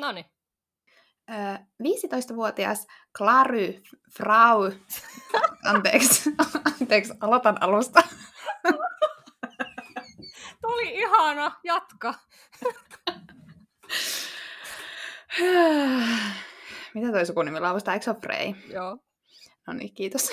Noniin. Öö, 15-vuotias Clary Frau, anteeksi, anteeksi, aloitan alusta. Tuli ihana, jatka. Mitä toi sukunimi lausta? Eikö se ole Frey? Joo. No niin, kiitos.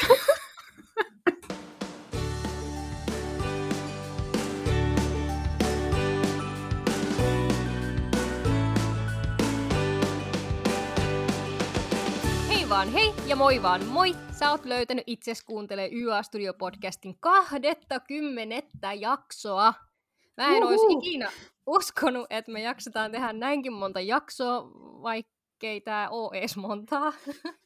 Vaan hei ja moi vaan moi! Sä oot löytänyt itses kuuntele YA Studio Podcastin 20 jaksoa. Mä en olisi ikinä uskonut, että me jaksetaan tehdä näinkin monta jaksoa, vaikkei tää oo ees montaa.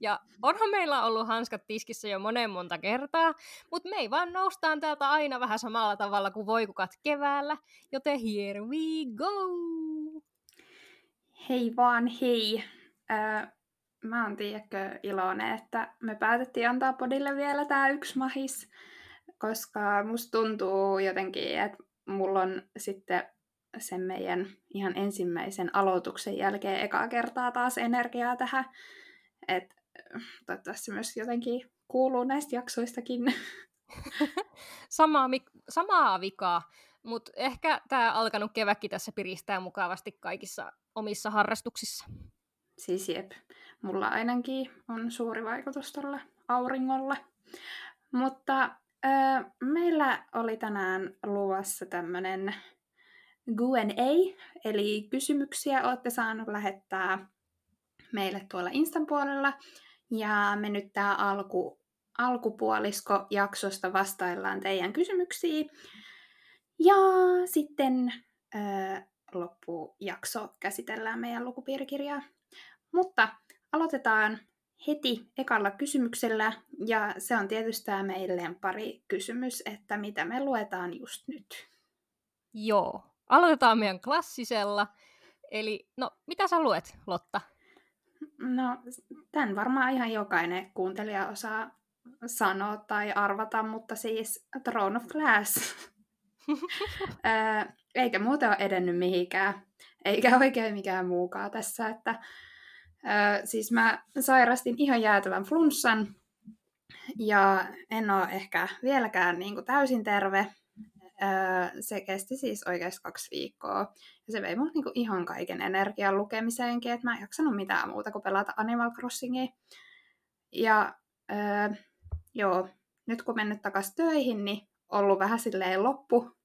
Ja onhan meillä ollut hanskat tiskissä jo monen monta kertaa, mutta me ei vaan noustaan täältä aina vähän samalla tavalla kuin voikukat keväällä, joten here we go! Hei vaan hei. Öö, mä oon tiedätkö iloinen, että me päätettiin antaa podille vielä tää yksi mahis, koska musta tuntuu jotenkin, että mulla on sitten sen meidän ihan ensimmäisen aloituksen jälkeen ekaa kertaa taas energiaa tähän. Et toivottavasti myös jotenkin kuuluu näistä jaksoistakin. Samaa, mik- samaa vikaa, mutta ehkä tämä alkanut keväkki tässä piristää mukavasti kaikissa omissa harrastuksissa. Siis jep, mulla ainakin on suuri vaikutus tuolle auringolle. Mutta ö, meillä oli tänään luvassa tämmönen Q&A, eli kysymyksiä olette saanut lähettää meille tuolla Instan puolella. Ja me nyt tää alku, alkupuolisko jaksosta vastaillaan teidän kysymyksiin. Ja sitten ö, loppujakso käsitellään meidän lukupiirikirjaa. Mutta aloitetaan heti ekalla kysymyksellä, ja se on tietysti tämä meille pari kysymys, että mitä me luetaan just nyt. Joo. Aloitetaan meidän klassisella. Eli, no, mitä sä luet, Lotta? No, tämän varmaan ihan jokainen kuuntelija osaa sanoa tai arvata, mutta siis Throne of Glass. Eikä muuten ole edennyt mihinkään, eikä oikein mikään muukaan tässä, että siis mä sairastin ihan jäätävän flunssan, ja en ole ehkä vieläkään niin kuin täysin terve. Se kesti siis oikeasti kaksi viikkoa, ja se vei mun niin kuin ihan kaiken energian lukemiseenkin, että mä en jaksanut mitään muuta kuin pelata Animal Crossingia. Ja ää, joo, nyt kun mennyt takaisin töihin, niin ollut vähän silleen loppu,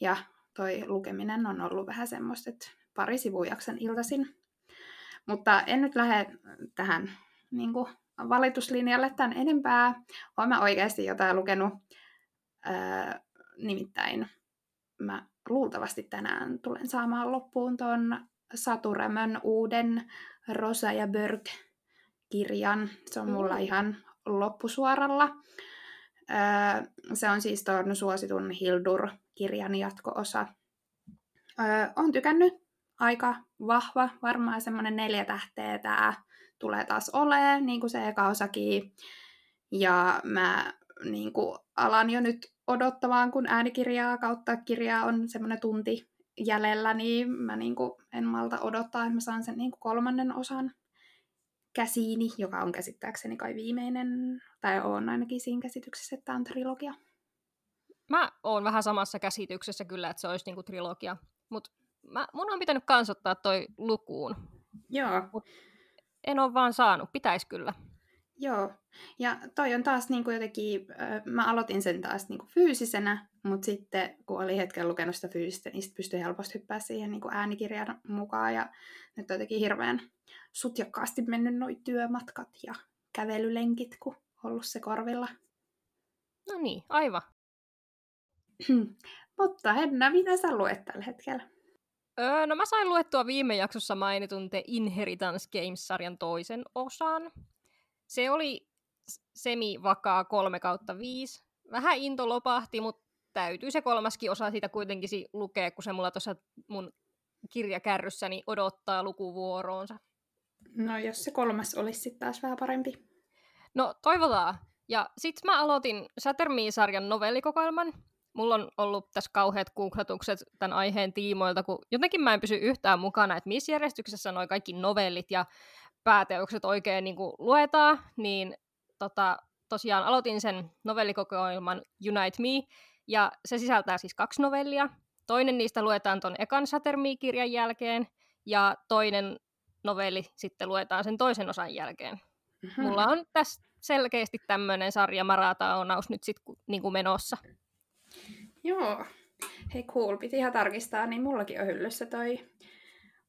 ja toi lukeminen on ollut vähän semmoista, että pari sivua jaksan iltaisin. Mutta en nyt lähde tähän niin kuin, valituslinjalle tämän enempää. Olen mä oikeasti jotain lukenut. Öö, nimittäin mä luultavasti tänään tulen saamaan loppuun ton Saturemön uuden Rosa ja Börk-kirjan. Se on mulla Mm. ihan loppusuoralla. Öö, se on siis tuon suositun Hildur-kirjan jatko-osa. Öö, on tykännyt. Aika vahva, varmaan semmoinen neljä tähteä tämä tulee taas olemaan, niin kuin se eka osakin. Ja mä niin kuin, alan jo nyt odottamaan, kun äänikirjaa kautta kirjaa on semmoinen tunti jäljellä, niin mä niin kuin, en malta odottaa, että mä saan sen niin kuin, kolmannen osan käsiini, joka on käsittääkseni kai viimeinen, tai on ainakin siinä käsityksessä, että tämä on trilogia. Mä oon vähän samassa käsityksessä kyllä, että se olisi niinku trilogia. Mutta mun on pitänyt kansottaa toi lukuun. Joo, En ole vaan saanut, pitäisi kyllä. Joo, ja toi on taas niin kuin jotenkin, mä aloitin sen taas niin kuin fyysisenä, mutta sitten kun oli hetken lukenut sitä fyysistä, niin sitten pystyi helposti hyppää siihen niin kuin äänikirjan mukaan, ja nyt on jotenkin hirveän sutjakkaasti mennyt noi työmatkat ja kävelylenkit, kun ollut se korvilla. No niin, aivan. mutta Henna, mitä sä luet tällä hetkellä? Öö, no mä sain luettua viime jaksossa mainitun The Inheritance Games-sarjan toisen osan. Se oli semi-vakaa 3 kautta 5. Vähän into lopahti, mutta täytyy se kolmaskin osa siitä kuitenkin si- lukea, kun se mulla tuossa mun kirjakärryssäni odottaa lukuvuoroonsa. No jos se kolmas olisi sitten taas vähän parempi. No, toivotaan. Ja sit mä aloitin Shatterme-sarjan novellikokoelman. Mulla on ollut tässä kauheat googlatukset tämän aiheen tiimoilta, kun jotenkin mä en pysy yhtään mukana, että missä järjestyksessä noi kaikki novellit ja pääteokset oikein niin kuin luetaan, niin tota, tosiaan aloitin sen novellikokoelman Unite Me, ja se sisältää siis kaksi novellia. Toinen niistä luetaan ton ekan Satermi-kirjan jälkeen, ja toinen novelli sitten luetaan sen toisen osan jälkeen. Mm-hmm. Mulla on tässä selkeästi tämmöinen sarja marataunaus nyt sitten niinku menossa. Joo. Hei cool, piti ihan tarkistaa, niin mullakin on hyllyssä toi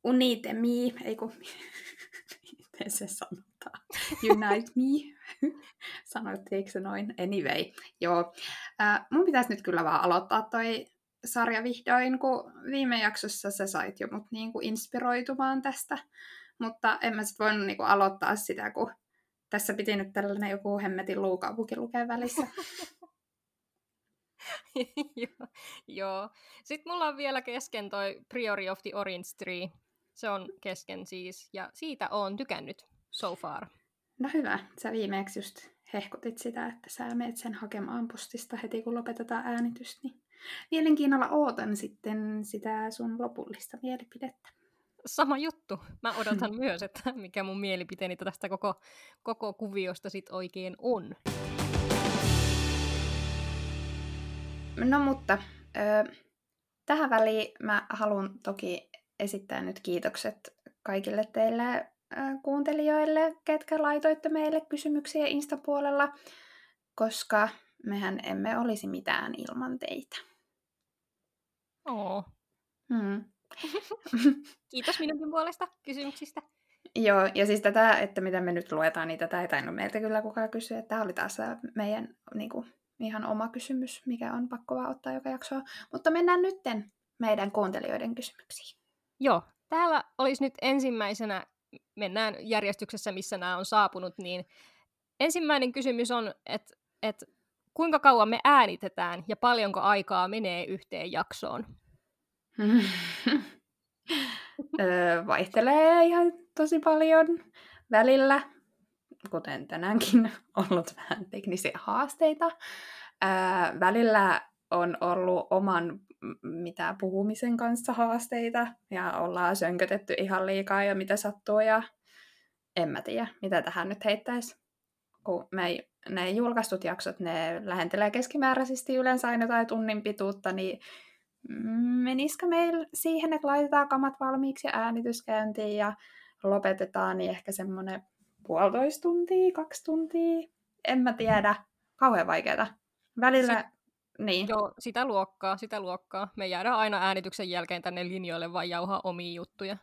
Unite Me, ei kun... Miten se sanotaan? Unite Me. Sanottiinko se noin? Anyway, joo. Äh, mun pitäisi nyt kyllä vaan aloittaa toi sarja vihdoin, kun viime jaksossa sä sait jo mut niinku inspiroitumaan tästä. Mutta en mä sit voinut niinku aloittaa sitä, kun tässä piti nyt tällainen joku hemmetin luukaupuki lukea välissä. joo, joo. Sitten mulla on vielä kesken toi Priori of the Orange Tree. Se on kesken siis, ja siitä on tykännyt so far. No hyvä, sä viimeksi just hehkutit sitä, että sä meet sen hakemaan postista heti kun lopetetaan äänitys, niin mielenkiinnolla ootan sitten sitä sun lopullista mielipidettä. Sama juttu. Mä odotan myös, että mikä mun mielipiteeni tästä koko, koko kuviosta sit oikein on. No mutta, ö, tähän väliin mä haluan toki esittää nyt kiitokset kaikille teille ö, kuuntelijoille, ketkä laitoitte meille kysymyksiä Insta-puolella, koska mehän emme olisi mitään ilman teitä. Oo. Hmm. Kiitos minunkin puolesta kysymyksistä. Joo, ja siis tätä, että mitä me nyt luetaan, niin tätä ei tainnut meiltä kyllä kukaan kysyä. Tämä oli taas meidän niin kuin, ihan oma kysymys, mikä on pakko vaan ottaa joka jaksoa. Mutta mennään nytten meidän kuuntelijoiden kysymyksiin. Joo, täällä olisi nyt ensimmäisenä, mennään järjestyksessä, missä nämä on saapunut, niin ensimmäinen kysymys on, että, että kuinka kauan me äänitetään ja paljonko aikaa menee yhteen jaksoon? öö, vaihtelee ihan tosi paljon välillä, kuten tänäänkin ollut vähän teknisiä haasteita. Öö, välillä on ollut oman mitä puhumisen kanssa haasteita ja ollaan sönkötetty ihan liikaa ja mitä sattuu ja en mä tiedä, mitä tähän nyt heittäisi. Kun me ei, ne julkaistut jaksot, ne lähentelee keskimääräisesti yleensä aina tai tunnin pituutta, niin menisikö meillä siihen, että laitetaan kamat valmiiksi ja äänitys käyntiin ja lopetetaan, niin ehkä semmoinen puolitoista tuntia, kaksi tuntia, en mä tiedä. Kauhean vaikeeta. Välillä, Sit, niin. Joo, sitä luokkaa, sitä luokkaa. Me jäädään aina äänityksen jälkeen tänne linjoille vai jauhaa omia juttuja.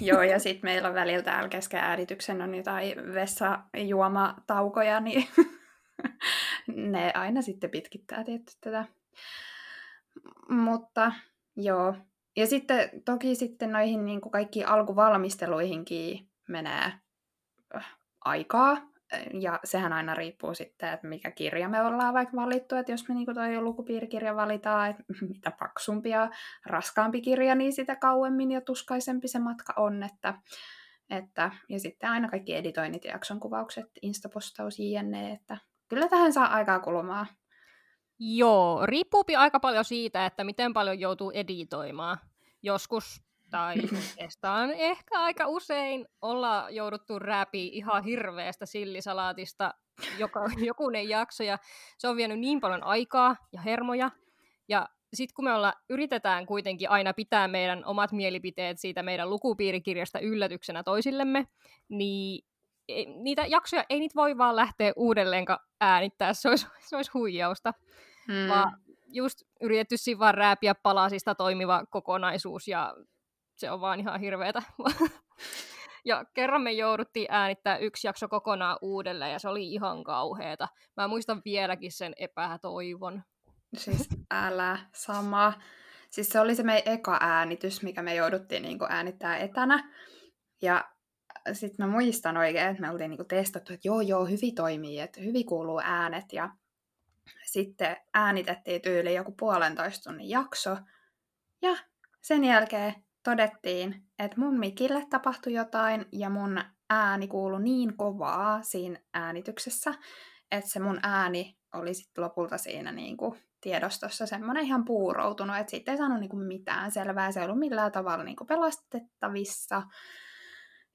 Joo, ja sitten meillä on välillä täällä kesken äänityksen on jotain vessajuomataukoja, niin ne aina sitten pitkittää tietty tätä mutta joo. Ja sitten toki sitten noihin niin kuin kaikkiin alkuvalmisteluihinkin menee aikaa. Ja sehän aina riippuu sitten, että mikä kirja me ollaan vaikka valittu. Että jos me niin toi lukupiirikirja valitaan, että mitä paksumpi ja raskaampi kirja, niin sitä kauemmin ja tuskaisempi se matka on. Että, että, ja sitten aina kaikki editoinnit ja jakson kuvaukset, instapostaus, jne. Että kyllä tähän saa aikaa kulumaan. Joo, riippuu aika paljon siitä, että miten paljon joutuu editoimaan. Joskus tai oikeastaan ehkä aika usein olla jouduttu räpi ihan hirveästä sillisalaatista joka, jokunen jakso, ja se on vienyt niin paljon aikaa ja hermoja, ja sitten kun me olla, yritetään kuitenkin aina pitää meidän omat mielipiteet siitä meidän lukupiirikirjasta yllätyksenä toisillemme, niin niitä jaksoja ei niitä voi vaan lähteä uudelleen äänittää, se olisi, se olisi huijausta. Mm. vaan just yritetty siinä vaan rääpiä palasista toimiva kokonaisuus, ja se on vaan ihan hirveetä. ja kerran me jouduttiin äänittää yksi jakso kokonaan uudelleen, ja se oli ihan kauheeta. Mä muistan vieläkin sen epätoivon. Siis älä, sama. Siis se oli se meidän eka äänitys, mikä me jouduttiin niin äänittää etänä. Ja sitten mä muistan oikein, että me oltiin niin testattu, että joo joo, hyvin toimii, että hyvin kuuluu äänet. Ja sitten äänitettiin tyyli joku puolentoista tunnin jakso. Ja sen jälkeen todettiin, että mun mikille tapahtui jotain ja mun ääni kuului niin kovaa siinä äänityksessä, että se mun ääni oli sit lopulta siinä niin kuin tiedostossa semmoinen ihan puuroutunut, että siitä ei saanut niin kuin mitään selvää, se ei ollut millään tavalla niin kuin pelastettavissa.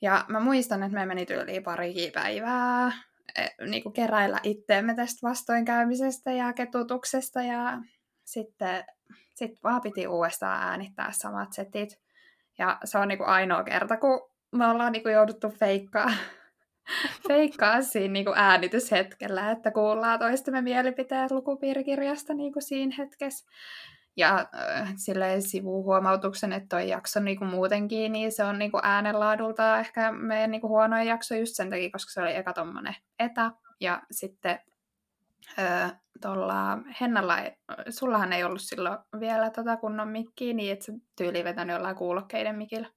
Ja mä muistan, että me meni tyyliin pari päivää e, niin kuin keräillä itteemme tästä vastoinkäymisestä ja ketutuksesta ja sitten sit vaan piti uudestaan äänittää samat setit. Ja se on niin kuin ainoa kerta, kun me ollaan niin kuin jouduttu feikkaa, feikkaa siinä niin kuin äänityshetkellä, että kuullaan toistemme mielipiteet lukupiirikirjasta niin kuin siinä hetkessä. Ja äh, silleen sivuhuomautuksen, että toi jakso niin kuin muutenkin, niin se on niin kuin äänenlaadulta ehkä meidän niin kuin huonoin jakso just sen takia, koska se oli eka tommonen etä. Ja sitten äh, tuolla Hennalla, sullahan ei ollut silloin vielä tota kunnon mikkiä, niin että se tyyli vetänyt jollain kuulokkeiden mikillä.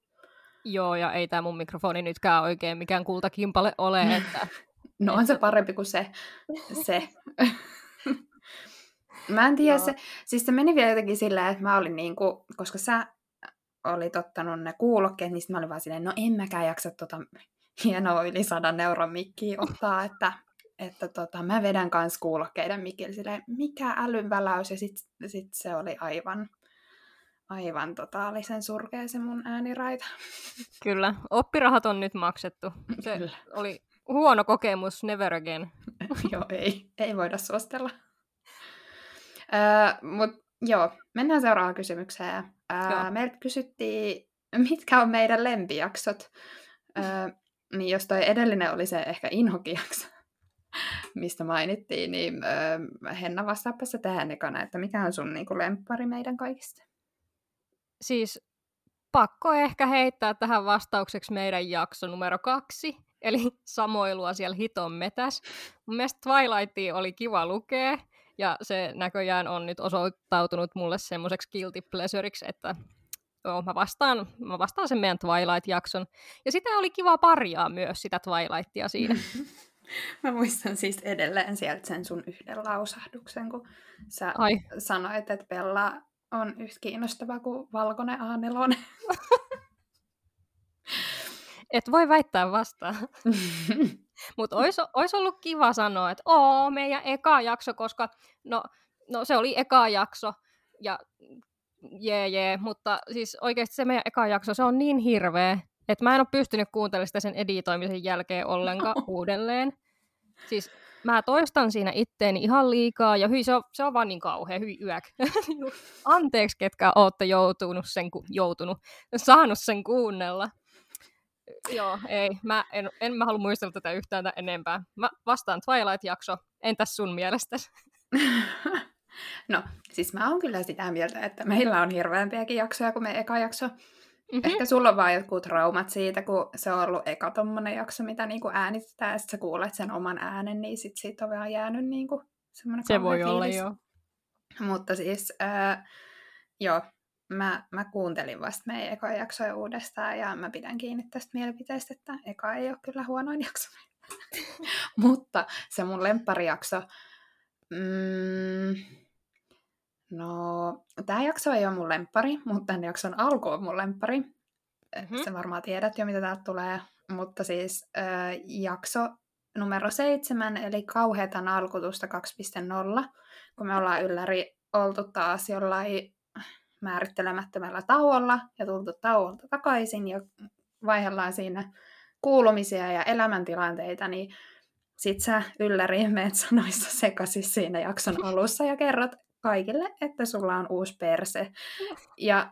Joo, ja ei tämä mun mikrofoni nytkään oikein mikään kultakimpale ole. Että, no on se parempi kuin se. se. mä en tiedä, se, siis se meni vielä jotenkin sillä, että mä olin niin kuin, koska sä olit ottanut ne kuulokkeet, niin mä olin vaan silleen, no en mäkään jaksa tota hienoa yli sadan euron mikkiä ottaa, että, että tota, mä vedän kans kuulokkeiden mikille silleen, mikä älynväläys, ja sit, sit se oli aivan, aivan totaalisen surkea se mun ääniraita. Kyllä, oppirahat on nyt maksettu. Se Kyllä. oli huono kokemus, never again. joo, ei, ei voida suostella. Öö, Mutta joo, mennään seuraavaan kysymykseen. Öö, meiltä kysyttiin, mitkä on meidän lempijaksot. Öö, niin jos toi edellinen oli se ehkä inhokijakso, mistä mainittiin, niin öö, Henna vastaappa se tähän ekana, että mikä on sun niinku lemppari meidän kaikista? Siis pakko ehkä heittää tähän vastaukseksi meidän jakso numero kaksi, eli samoilua siellä hiton metäs. Mun mielestä Twilightia oli kiva lukea, ja se näköjään on nyt osoittautunut mulle semmoiseksi guilty pleasureiksi, että joo, mä vastaan, mä vastaan sen meidän Twilight-jakson. Ja sitä oli kiva parjaa myös, sitä Twilightia siinä. Mä muistan siis edelleen sieltä sen sun yhden lausahduksen, kun sä Ai. sanoit, että Bella on yhtä kiinnostava kuin valkoinen A4. Et voi väittää vastaan. Mutta olisi ois ollut kiva sanoa, että oo, meidän eka jakso, koska no, no se oli eka jakso, ja jee jee, mutta siis oikeasti se meidän eka jakso, se on niin hirveä, että mä en ole pystynyt kuuntelemaan sitä sen editoimisen jälkeen ollenkaan uudelleen. Siis mä toistan siinä itteeni ihan liikaa, ja hyi, se, on, se on vaan niin kauhea, hyi yäk. Anteeksi, ketkä ootte joutunut sen, joutunut, saanut sen kuunnella. Joo, ei. Mä en, en mä halua muistella tätä yhtään enempää. Mä vastaan Twilight-jakso. Entäs sun mielestä? no, siis mä oon kyllä sitä mieltä, että meillä on hirveämpiäkin jaksoja kuin me eka jakso. Mm-hmm. Ehkä sulla on vaan jotkut traumat siitä, kun se on ollut eka tommonen jakso, mitä niinku äänitetään, ja sitten sä kuulet sen oman äänen, niin sit siitä on vähän jäänyt niinku semmoinen Se voi fiilis. olla, joo. Mutta siis, äh, joo, mä, mä kuuntelin vasta meidän eka jaksoja uudestaan ja mä pidän kiinni tästä mielipiteestä, että eka ei ole kyllä huonoin jakso. Mutta se mun lempparijakso, mm, no tämä jakso ei ole mun lemppari, mutta tämän jakson alku on mun lemppari. Mm-hmm. Sä varmaan tiedät jo, mitä täältä tulee. Mutta siis äh, jakso numero seitsemän, eli kauheatan alkutusta 2.0, kun me ollaan ylläri oltu taas jollain määrittelemättömällä tauolla ja tultu tauolta takaisin ja vaihdellaan siinä kuulumisia ja elämäntilanteita, niin sit sä ylläri meet sanoissa sekaisin siinä jakson alussa ja kerrot kaikille, että sulla on uusi perse. Ja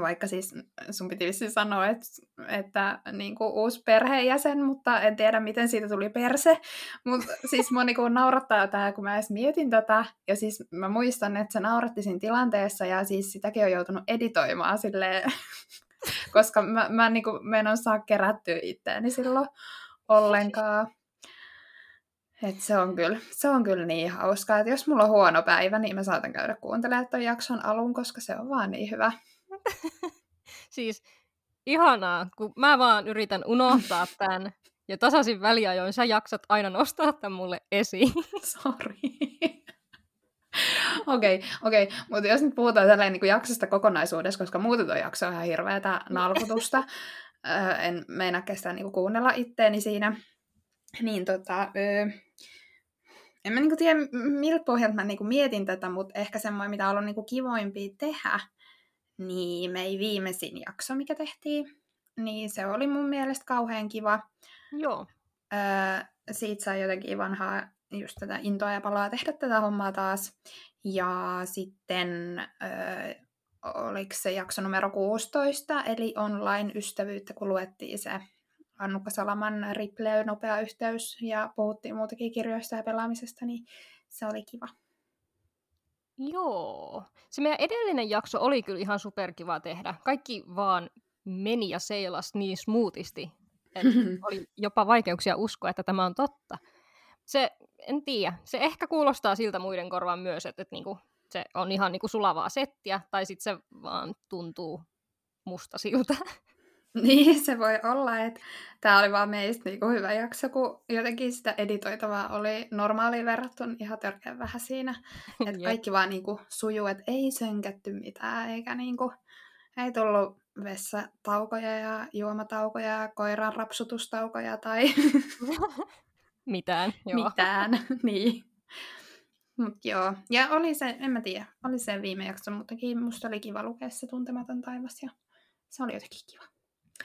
vaikka siis sun piti vissi sanoa, että, että niin kuin uusi perheenjäsen, mutta en tiedä, miten siitä tuli perse. Mutta siis mua niin kuin naurattaa tämä, kun mä edes mietin tätä. Ja siis mä muistan, että se nauratti siinä tilanteessa ja siis sitäkin on joutunut editoimaan silleen, koska mä, mä, niin kuin, mä en saa kerättyä itteeni silloin ollenkaan. Et se, on kyllä, se on kyllä niin hauskaa, että jos mulla on huono päivä, niin mä saatan käydä kuuntelemaan tuon jakson alun, koska se on vaan niin hyvä. siis ihanaa, kun mä vaan yritän unohtaa tämän ja tasaisin väliajoin sä jaksat aina nostaa tämän mulle esiin. Sorry. Okei, okay, okei. Okay. Mutta jos nyt puhutaan tällainen niin jaksosta kokonaisuudessa, koska muuten tuo jakso on ihan hirveätä nalkutusta, en meinaa kestää niin kuunnella itteeni siinä, niin tota, en mä niinku tiedä, miltä pohjalta mä niinku mietin tätä, mutta ehkä semmoinen, mitä on ollut niinku kivoimpia tehdä, niin ei viimeisin jakso, mikä tehtiin, niin se oli mun mielestä kauhean kiva. Joo. Öö, siitä sai jotenkin vanhaa just tätä intoa ja palaa tehdä tätä hommaa taas. Ja sitten öö, oliko se jakso numero 16, eli online-ystävyyttä, kun luettiin se Annukka Salaman Ripley, nopea yhteys, ja puhuttiin muutakin kirjoista ja pelaamisesta, niin se oli kiva. Joo. Se meidän edellinen jakso oli kyllä ihan superkiva tehdä. Kaikki vaan meni ja seilasi niin smoothisti, että oli jopa vaikeuksia uskoa, että tämä on totta. Se, en tiedä, se ehkä kuulostaa siltä muiden korvaan myös, että, että niinku, se on ihan niinku sulavaa settiä, tai sitten se vaan tuntuu musta siltä. Niin, se voi olla, että tämä oli vaan meistä niinku hyvä jakso, kun jotenkin sitä editoitavaa oli normaaliin verrattuna ihan törkeän vähän siinä. Että kaikki vaan niinku sujuu, että ei sönkätty mitään, eikä niinku, ei tullut vessataukoja ja juomataukoja ja koiran rapsutustaukoja tai... Mitään, joo. Mitään, niin. Mut joo, ja oli se, en mä tiedä, oli se viime jakso, mutta musta oli kiva lukea se Tuntematon taivas ja se oli jotenkin kiva.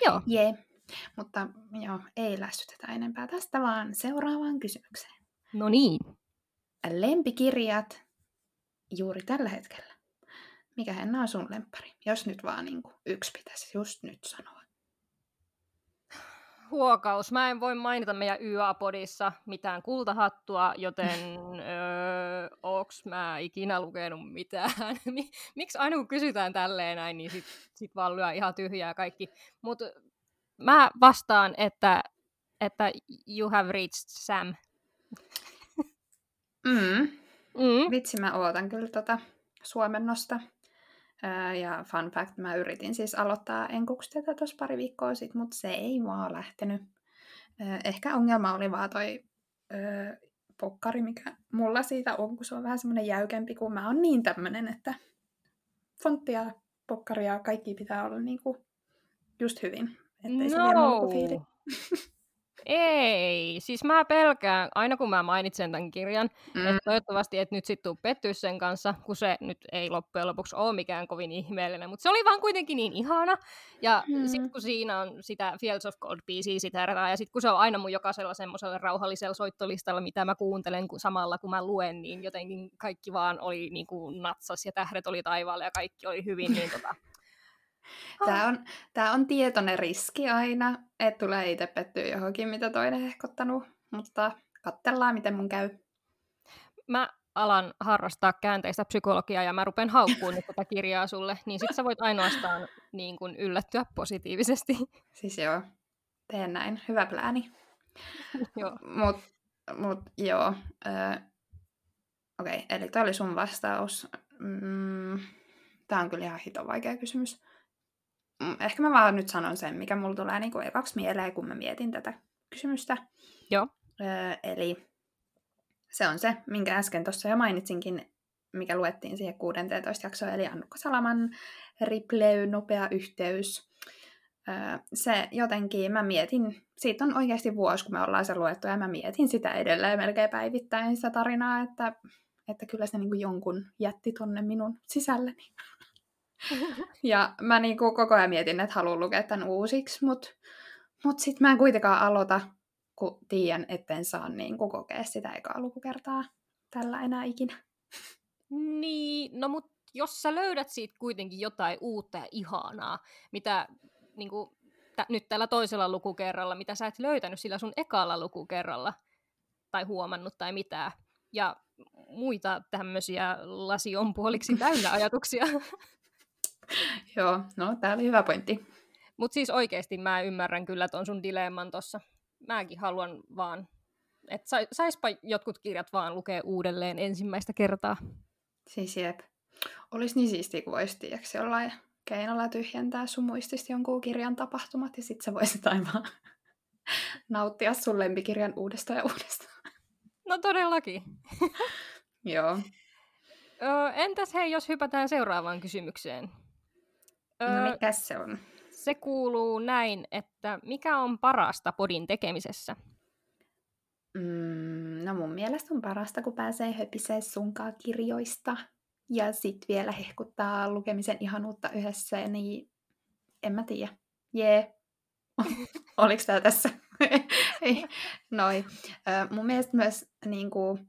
Joo. Jee. Mutta joo, ei lässytetä enempää tästä, vaan seuraavaan kysymykseen. No niin. Lempikirjat juuri tällä hetkellä. Mikä Henna on sun lempari? Jos nyt vaan niin kuin yksi pitäisi just nyt sanoa. Huokaus. Mä en voi mainita meidän YA-podissa mitään kultahattua, joten öö, onks mä ikinä lukenut mitään? Miksi aina kun kysytään tälleen näin, niin sit, sit vaan lyö ihan tyhjää kaikki. Mutta mä vastaan, että, että you have reached Sam. Mm. Mm. Vitsi, mä ootan kyllä tota suomennosta. Ja fun fact, mä yritin siis aloittaa enkuksi tätä tuossa pari viikkoa sitten, mutta se ei vaan lähtenyt. Ehkä ongelma oli vaan toi pokkari, mikä mulla siitä on, kun se on vähän semmoinen jäykempi, kun mä oon niin tämmönen, että fonttia, pokkaria, kaikki pitää olla niinku just hyvin. Ettei se no. fiili. Ei, siis mä pelkään, aina kun mä mainitsen tämän kirjan, mm. että toivottavasti et nyt sitten tuu pettyä sen kanssa, kun se nyt ei loppujen lopuksi ole mikään kovin ihmeellinen, mutta se oli vaan kuitenkin niin ihana. Ja mm. sitten kun siinä on sitä Fields of Gold-biisiä sitä ja sitten kun se on aina mun jokaisella semmoisella rauhallisella soittolistalla, mitä mä kuuntelen kun, samalla kun mä luen, niin jotenkin kaikki vaan oli niin kuin natsas ja tähdet oli taivaalla ja kaikki oli hyvin, niin tota, Tämä on, tämä on tietoinen riski aina, että tulee itse pettyä johonkin, mitä toinen hehkottanut, mutta katsellaan, miten mun käy. Mä alan harrastaa käänteistä psykologiaa ja mä rupen haukkuun nyt tätä kirjaa sulle, niin sit sä voit ainoastaan niin kun yllättyä positiivisesti. Siis joo, teen näin. Hyvä plääni. joo. Mut, mut joo. Öö, Okei, okay, eli tämä oli sun vastaus. Mm, tämä on kyllä ihan hito vaikea kysymys. Mm, ehkä mä vaan nyt sanon sen, mikä mulla tulee niin kuin ekaksi mieleen, kun mä mietin tätä kysymystä. Joo. Öö, eli se on se, minkä äsken tuossa jo mainitsinkin, mikä luettiin siihen 16 jaksoon, eli Annukka Salaman Ripley, nopea yhteys. Öö, se jotenkin, mä mietin, siitä on oikeasti vuosi, kun me ollaan se luettu, ja mä mietin sitä edelleen melkein päivittäin sitä tarinaa, että, että kyllä se niin kuin jonkun jätti tonne minun sisälleni. ja mä niinku koko ajan mietin, että haluan lukea tämän uusiksi, mutta mut sitten mä en kuitenkaan aloita, kun tiedän, etten saa niinku kokea sitä ekaa lukukertaa tällä enää ikinä. Niin, no mut jos sä löydät siitä kuitenkin jotain uutta ja ihanaa, mitä niinku, t- nyt tällä toisella lukukerralla, mitä sä et löytänyt sillä sun ekalla lukukerralla, tai huomannut tai mitään, ja muita tämmöisiä lasi on puoliksi täynnä ajatuksia, Joo, no tää oli hyvä pointti. Mutta siis oikeasti mä ymmärrän kyllä ton sun dilemman tossa. Mäkin haluan vaan, että sais, saispa jotkut kirjat vaan lukea uudelleen ensimmäistä kertaa. Siis jep. Olisi niin siistiä, kun voisi tiiäksi jollain keinolla tyhjentää sun muistista jonkun kirjan tapahtumat, ja sit sä voisit aivan nauttia sun lempikirjan uudestaan ja uudestaan. No todellakin. Joo. Entäs hei, jos hypätään seuraavaan kysymykseen. No mikä se on? Se kuuluu näin, että mikä on parasta podin tekemisessä? Mm, no mun mielestä on parasta, kun pääsee höpisee sunkaa kirjoista ja sit vielä hehkuttaa lukemisen ihanuutta yhdessä, niin en mä tiedä. Jee. Yeah. Oliko tää tässä? Noi. mun mielestä myös niin kuin,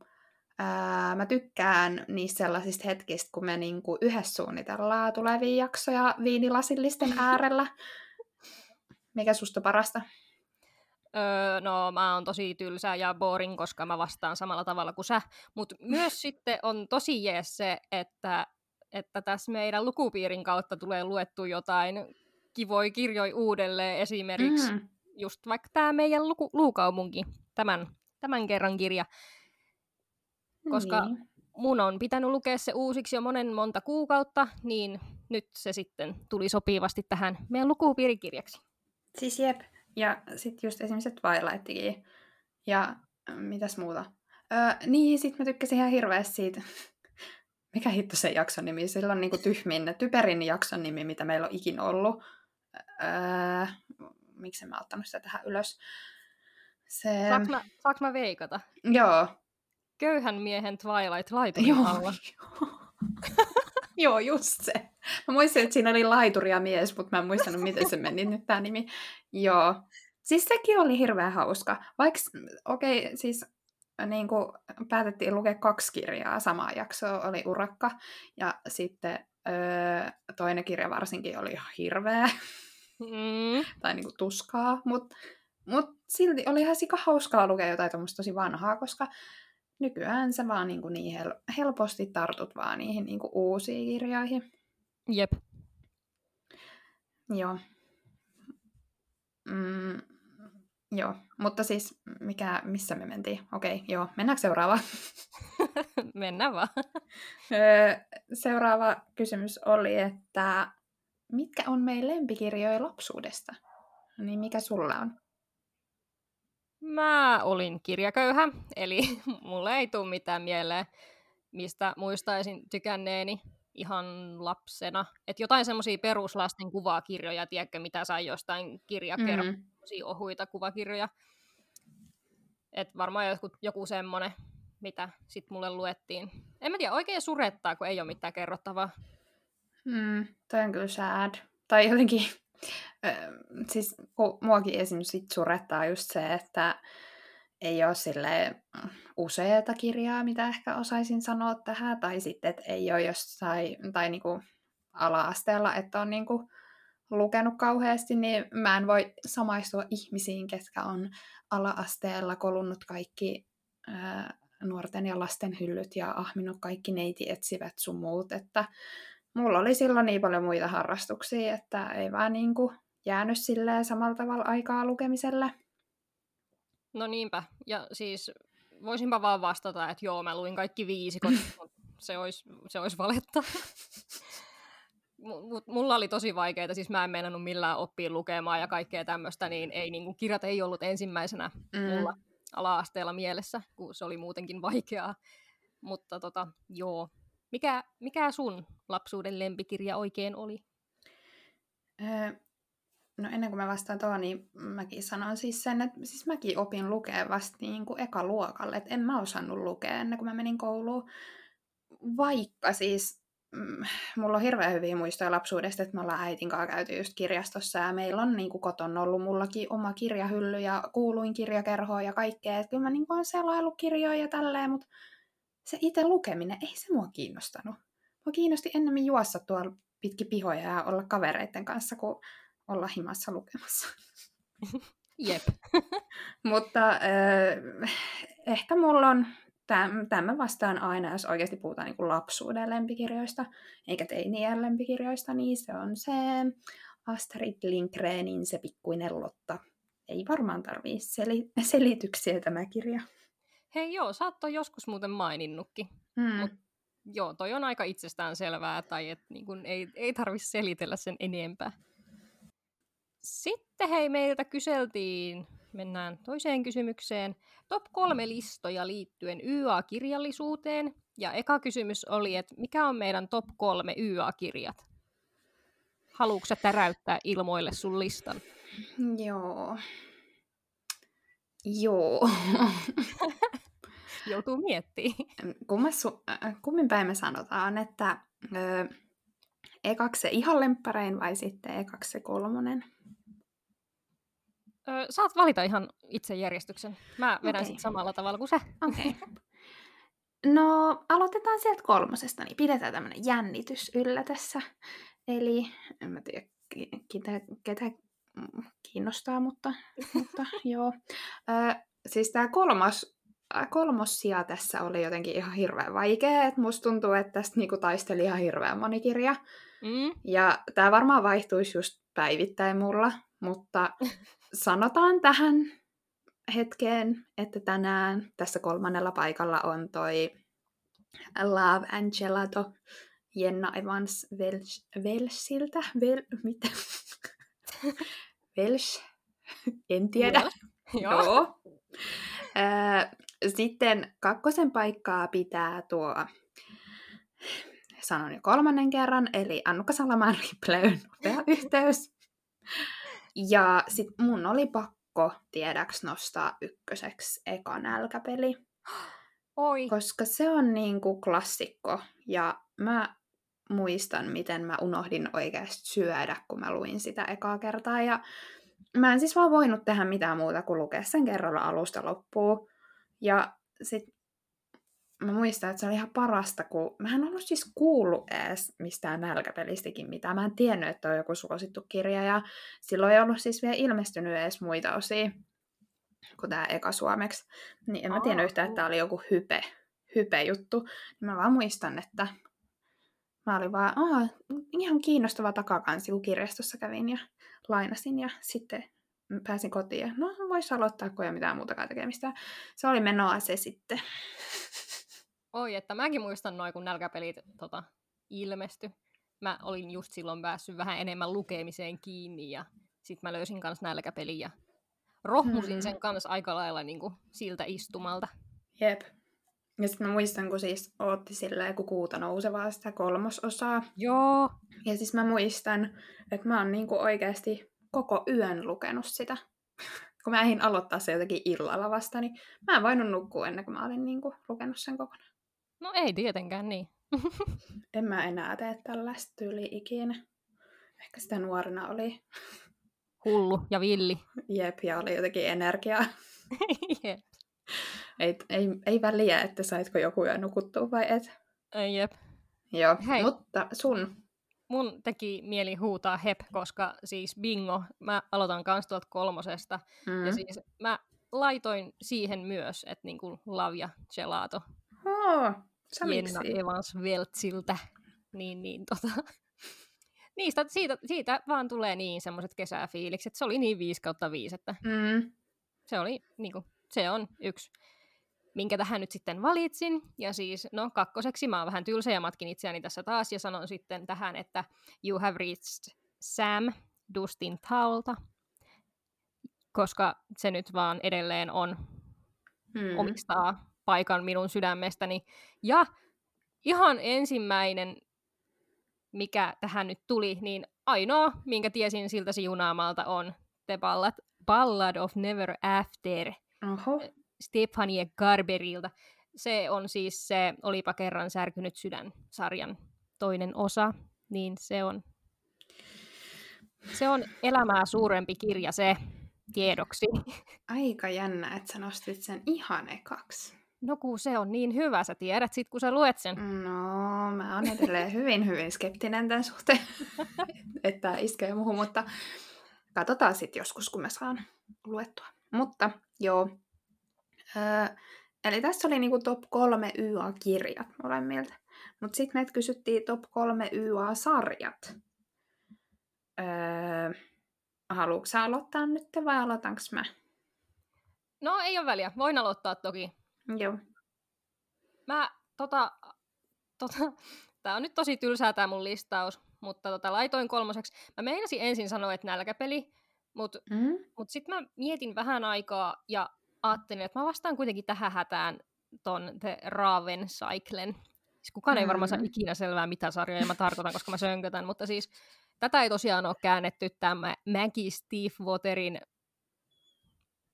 ää, mä tykkään niistä sellaisista hetkistä, kun me niin kuin, yhdessä suunnitellaan tulevia jaksoja viinilasillisten äärellä. Mikä susta parasta? Öö, no mä oon tosi tylsä ja boring, koska mä vastaan samalla tavalla kuin sä. Mutta myös sitten on tosi jees se, että, että tässä meidän lukupiirin kautta tulee luettu jotain kivoja kirjoja uudelleen. Esimerkiksi mm. just vaikka tämä meidän luku, luukaupunki, tämän, tämän kerran kirja. Koska niin. mun on pitänyt lukea se uusiksi jo monen monta kuukautta, niin nyt se sitten tuli sopivasti tähän meidän lukupiirikirjaksi. Siis jep, ja sitten just esimerkiksi Twilightikin. Ja mitäs muuta? Öö, niin, sitten mä tykkäsin ihan hirveästi siitä. Mikä hitto se jakson nimi? Sillä on niinku tyhmin, typerin jakson nimi, mitä meillä on ikin ollut. Öö, miksi mä ottanut sitä tähän ylös? Se... Saanko, mä, saanko mä veikata? Joo. Köyhän miehen Twilight laiturin alla. Joo, just se. Mä muistin, että siinä oli laituri ja mies, mutta mä en muistanut, miten se meni nyt tämä nimi. Joo. Siis sekin oli hirveän hauska. Vaikka, okei, okay, siis niin kuin päätettiin lukea kaksi kirjaa samaa jaksoa, oli urakka. Ja sitten öö, toinen kirja varsinkin oli ihan hirveä. Mm. tai niin kuin tuskaa. Mutta mut silti oli ihan sika hauskaa lukea jotain tosi vanhaa, koska nykyään sä vaan niin, kuin niin hel- helposti tartut vaan niihin niin kuin uusiin kirjoihin. Jep. Joo. Mm, joo, mutta siis mikä, missä me mentiin? Okei, okay, joo, mennäänkö seuraavaan? Mennään vaan. Seuraava kysymys oli, että mitkä on meidän lempikirjoja lapsuudesta? Niin mikä sulla on? Mä olin kirjaköyhä, eli mulle ei tule mitään mieleen, mistä muistaisin tykänneeni ihan lapsena. Että jotain semmoisia peruslasten kuvakirjoja, tiedätkö, mitä sai jostain kirjakerran, mm. ohuita kuvakirjoja. Et varmaan joku, joku semmonen, mitä sit mulle luettiin. En mä tiedä, oikein surettaa, kun ei ole mitään kerrottavaa. Mm, toi on kyllä sad. Tai jotenkin siis muakin esimerkiksi surettaa just se, että ei ole sille useita kirjaa, mitä ehkä osaisin sanoa tähän, tai sitten, että ei ole jossain, tai niinku ala-asteella, että on niinku lukenut kauheasti, niin mä en voi samaistua ihmisiin, ketkä on ala-asteella kolunnut kaikki ää, nuorten ja lasten hyllyt ja ahminut kaikki neiti etsivät sun muut, että mulla oli silloin niin paljon muita harrastuksia, että ei vaan niin kuin jäänyt silleen samalla tavalla aikaa lukemiselle. No niinpä. Ja siis voisinpa vaan vastata, että joo, mä luin kaikki viisi, koska se olisi, se olisi valetta. Mut mulla oli tosi vaikeaa, siis mä en meinannut millään oppia lukemaan ja kaikkea tämmöistä, niin ei, niin kuin, kirjat ei ollut ensimmäisenä mm. mulla ala-asteella mielessä, kun se oli muutenkin vaikeaa. Mutta tota, joo. Mikä, mikä sun lapsuuden lempikirja oikein oli? Öö, no ennen kuin mä vastaan tuohon, niin mäkin sanon siis sen, että siis mäkin opin lukea vasta niin kuin eka luokalle, että en mä osannut lukea ennen kuin mä menin kouluun. Vaikka siis mm, mulla on hirveän hyviä muistoja lapsuudesta, että me ollaan äitin kanssa käyty just kirjastossa ja meillä on niin koton ollut mullakin oma kirjahylly ja kuuluin kirjakerhoa ja kaikkea. Että kyllä mä niin kuin olen selaillut kirjoja ja tälleen, mutta se itse lukeminen, ei se mua kiinnostanut. Mua kiinnosti ennemmin juossa tuolla pitki pihoja ja olla kavereiden kanssa, kuin olla himassa lukemassa. Jep. Mutta äh, ehkä mulla on, tämä vastaan aina, jos oikeasti puhutaan niin kuin lapsuuden lempikirjoista, eikä teinien lempikirjoista, niin se on se Astrid Lindgrenin Se pikkuinen Lotta. Ei varmaan tarvii seli- selityksiä tämä kirja. Hei joo, sä oot joskus muuten maininnutkin. Mm. Mut, joo, toi on aika itsestään selvää, tai et, niin kun, ei, ei tarvitse selitellä sen enempää. Sitten hei, meiltä kyseltiin, mennään toiseen kysymykseen, top kolme listoja liittyen YA-kirjallisuuteen. Ja eka kysymys oli, että mikä on meidän top kolme YA-kirjat? Haluatko täräyttää ilmoille sun listan? Joo. Joo. Joutuu miettimään. Kummassu, äh, kummin päin me sanotaan, että ö, ekaksi se ihan lempparein vai sitten ekaksi se kolmonen? Öö, saat valita ihan itse järjestyksen. Mä vedän Okei. sit samalla tavalla kuin sä. Okei. Okay. No, aloitetaan sieltä kolmosesta, niin pidetään tämmöinen jännitys yllä tässä. Eli, en mä tiedä, ketä, ketä kiinnostaa, mutta, mutta joo. Ö, siis tämä kolmas, äh, kolmos sija tässä oli jotenkin ihan hirveän vaikea, että musta tuntuu, että tästä niinku taisteli ihan hirveän moni kirja. Mm? Ja tämä varmaan vaihtuisi just päivittäin mulla, mutta sanotaan tähän hetkeen, että tänään tässä kolmannella paikalla on toi Love and Gelato Jenna Evans Welsh, Welshiltä. Vel, mitä? Welsh? En tiedä. Joo. Joo. Sitten kakkosen paikkaa pitää tuo, sanon jo kolmannen kerran, eli Annukka Salaman Ripleyn nopea yhteys. Ja sit mun oli pakko, tiedäks, nostaa ykköseksi eka nälkäpeli, Oi. koska se on niinku klassikko. Ja mä muistan, miten mä unohdin oikeasti syödä, kun mä luin sitä ekaa kertaa. Ja mä en siis vaan voinut tehdä mitään muuta kuin lukea sen kerralla alusta loppuun. Ja sit mä muistan, että se oli ihan parasta, kun mä en ollut siis kuullut edes mistään nälkäpelistäkin mitään. Mä en tiennyt, että on joku suosittu kirja ja silloin ei ollut siis vielä ilmestynyt edes muita osia kuin tää eka suomeksi. Niin en mä tiennyt yhtään, että tää oli joku hype, hype juttu. Niin mä vaan muistan, että mä olin vaan, Aa, ihan kiinnostava takakansi, kun kirjastossa kävin ja lainasin ja sitten pääsin kotiin ja no voisi aloittaa, kun ei ole mitään muutakaan tekemistä. Se oli menoa se sitten. Oi, että mäkin muistan noin, kun nälkäpelit tota, ilmesty. Mä olin just silloin päässyt vähän enemmän lukemiseen kiinni ja sit mä löysin kans nälkäpelin ja rohmusin Hmm. sen kanssa aika lailla niin kuin, siltä istumalta. Jep. Ja sitten mä muistan, kun siis ootti silleen, kun kuuta nousevaa sitä kolmososaa. Joo. Ja siis mä muistan, että mä oon niinku oikeasti koko yön lukenut sitä. kun mä ehdin aloittaa se jotenkin illalla vasta, niin mä en voinut nukkua ennen kuin mä olin niinku lukenut sen kokonaan. No ei tietenkään niin. En mä enää tee tällaista tyyliä ikinä. Ehkä sitä nuorena oli Hullu ja villi. jep ja oli jotenkin energiaa. Jep. Ei, ei, ei väliä, että saitko joku yö nukuttua vai et. Ei, Jep. Joo, Hei. mutta sun. Mun teki mieli huutaa hep, koska siis bingo, mä aloitan kans tuolta kolmosesta. Mm. Ja siis mä laitoin siihen myös, että niinku Love ja Gelato sä Jenna? Evans Veltsiltä. Niin, niin tota. Niistä, siitä, siitä vaan tulee niin semmoiset kesäfiilikset. Se oli niin 5 kautta 5, että Mm. se oli niinku, se on yksi, minkä tähän nyt sitten valitsin. Ja siis, no kakkoseksi mä oon vähän tylsä ja matkin itseäni tässä taas ja sanon sitten tähän, että You have reached Sam Dustin Taulta, koska se nyt vaan edelleen on Mm. omistaa paikan minun sydämestäni. Ja ihan ensimmäinen, mikä tähän nyt tuli, niin ainoa, minkä tiesin siltä siunaamalta on The Ballad, Ballad of Never After Oho. Stefanie Garberilta. Se on siis se Olipa kerran särkynyt sydän-sarjan toinen osa, niin se on, se on elämää suurempi kirja se tiedoksi. Aika jännä, että sä nostit sen ihan ekaksi. No kun se on niin hyvä, sä tiedät sit kun sä luet sen. No, mä oon edelleen hyvin, hyvin skeptinen tämän suhteen, että iskee muuhun, mutta katsotaan sitten joskus, kun mä saan luettua. Mutta joo, öö, eli tässä oli niinku top 3 YA-kirjat molemmilta. Mutta sitten meiltä kysyttiin top 3 YA-sarjat. Öö, haluatko sä aloittaa nyt vai aloitanko mä? No ei ole väliä, voin aloittaa toki. Joo. Mä tota, tota, tää on nyt tosi tylsää tää mun listaus, mutta tota, laitoin kolmoseksi. Mä meinasin ensin sanoa, että nälkäpeli, mutta Mm? mut sitten mä mietin vähän aikaa ja ajattelin, että mä vastaan kuitenkin tähän hätään ton The Raven Cyclen. Siis kukaan ei varmaan saa Mm. ikinä selvää, mitä sarjoja mä tarkoitan, koska mä sönkötän, mutta siis tätä ei tosiaan ole käännetty tämä Maggie Steve Waterin,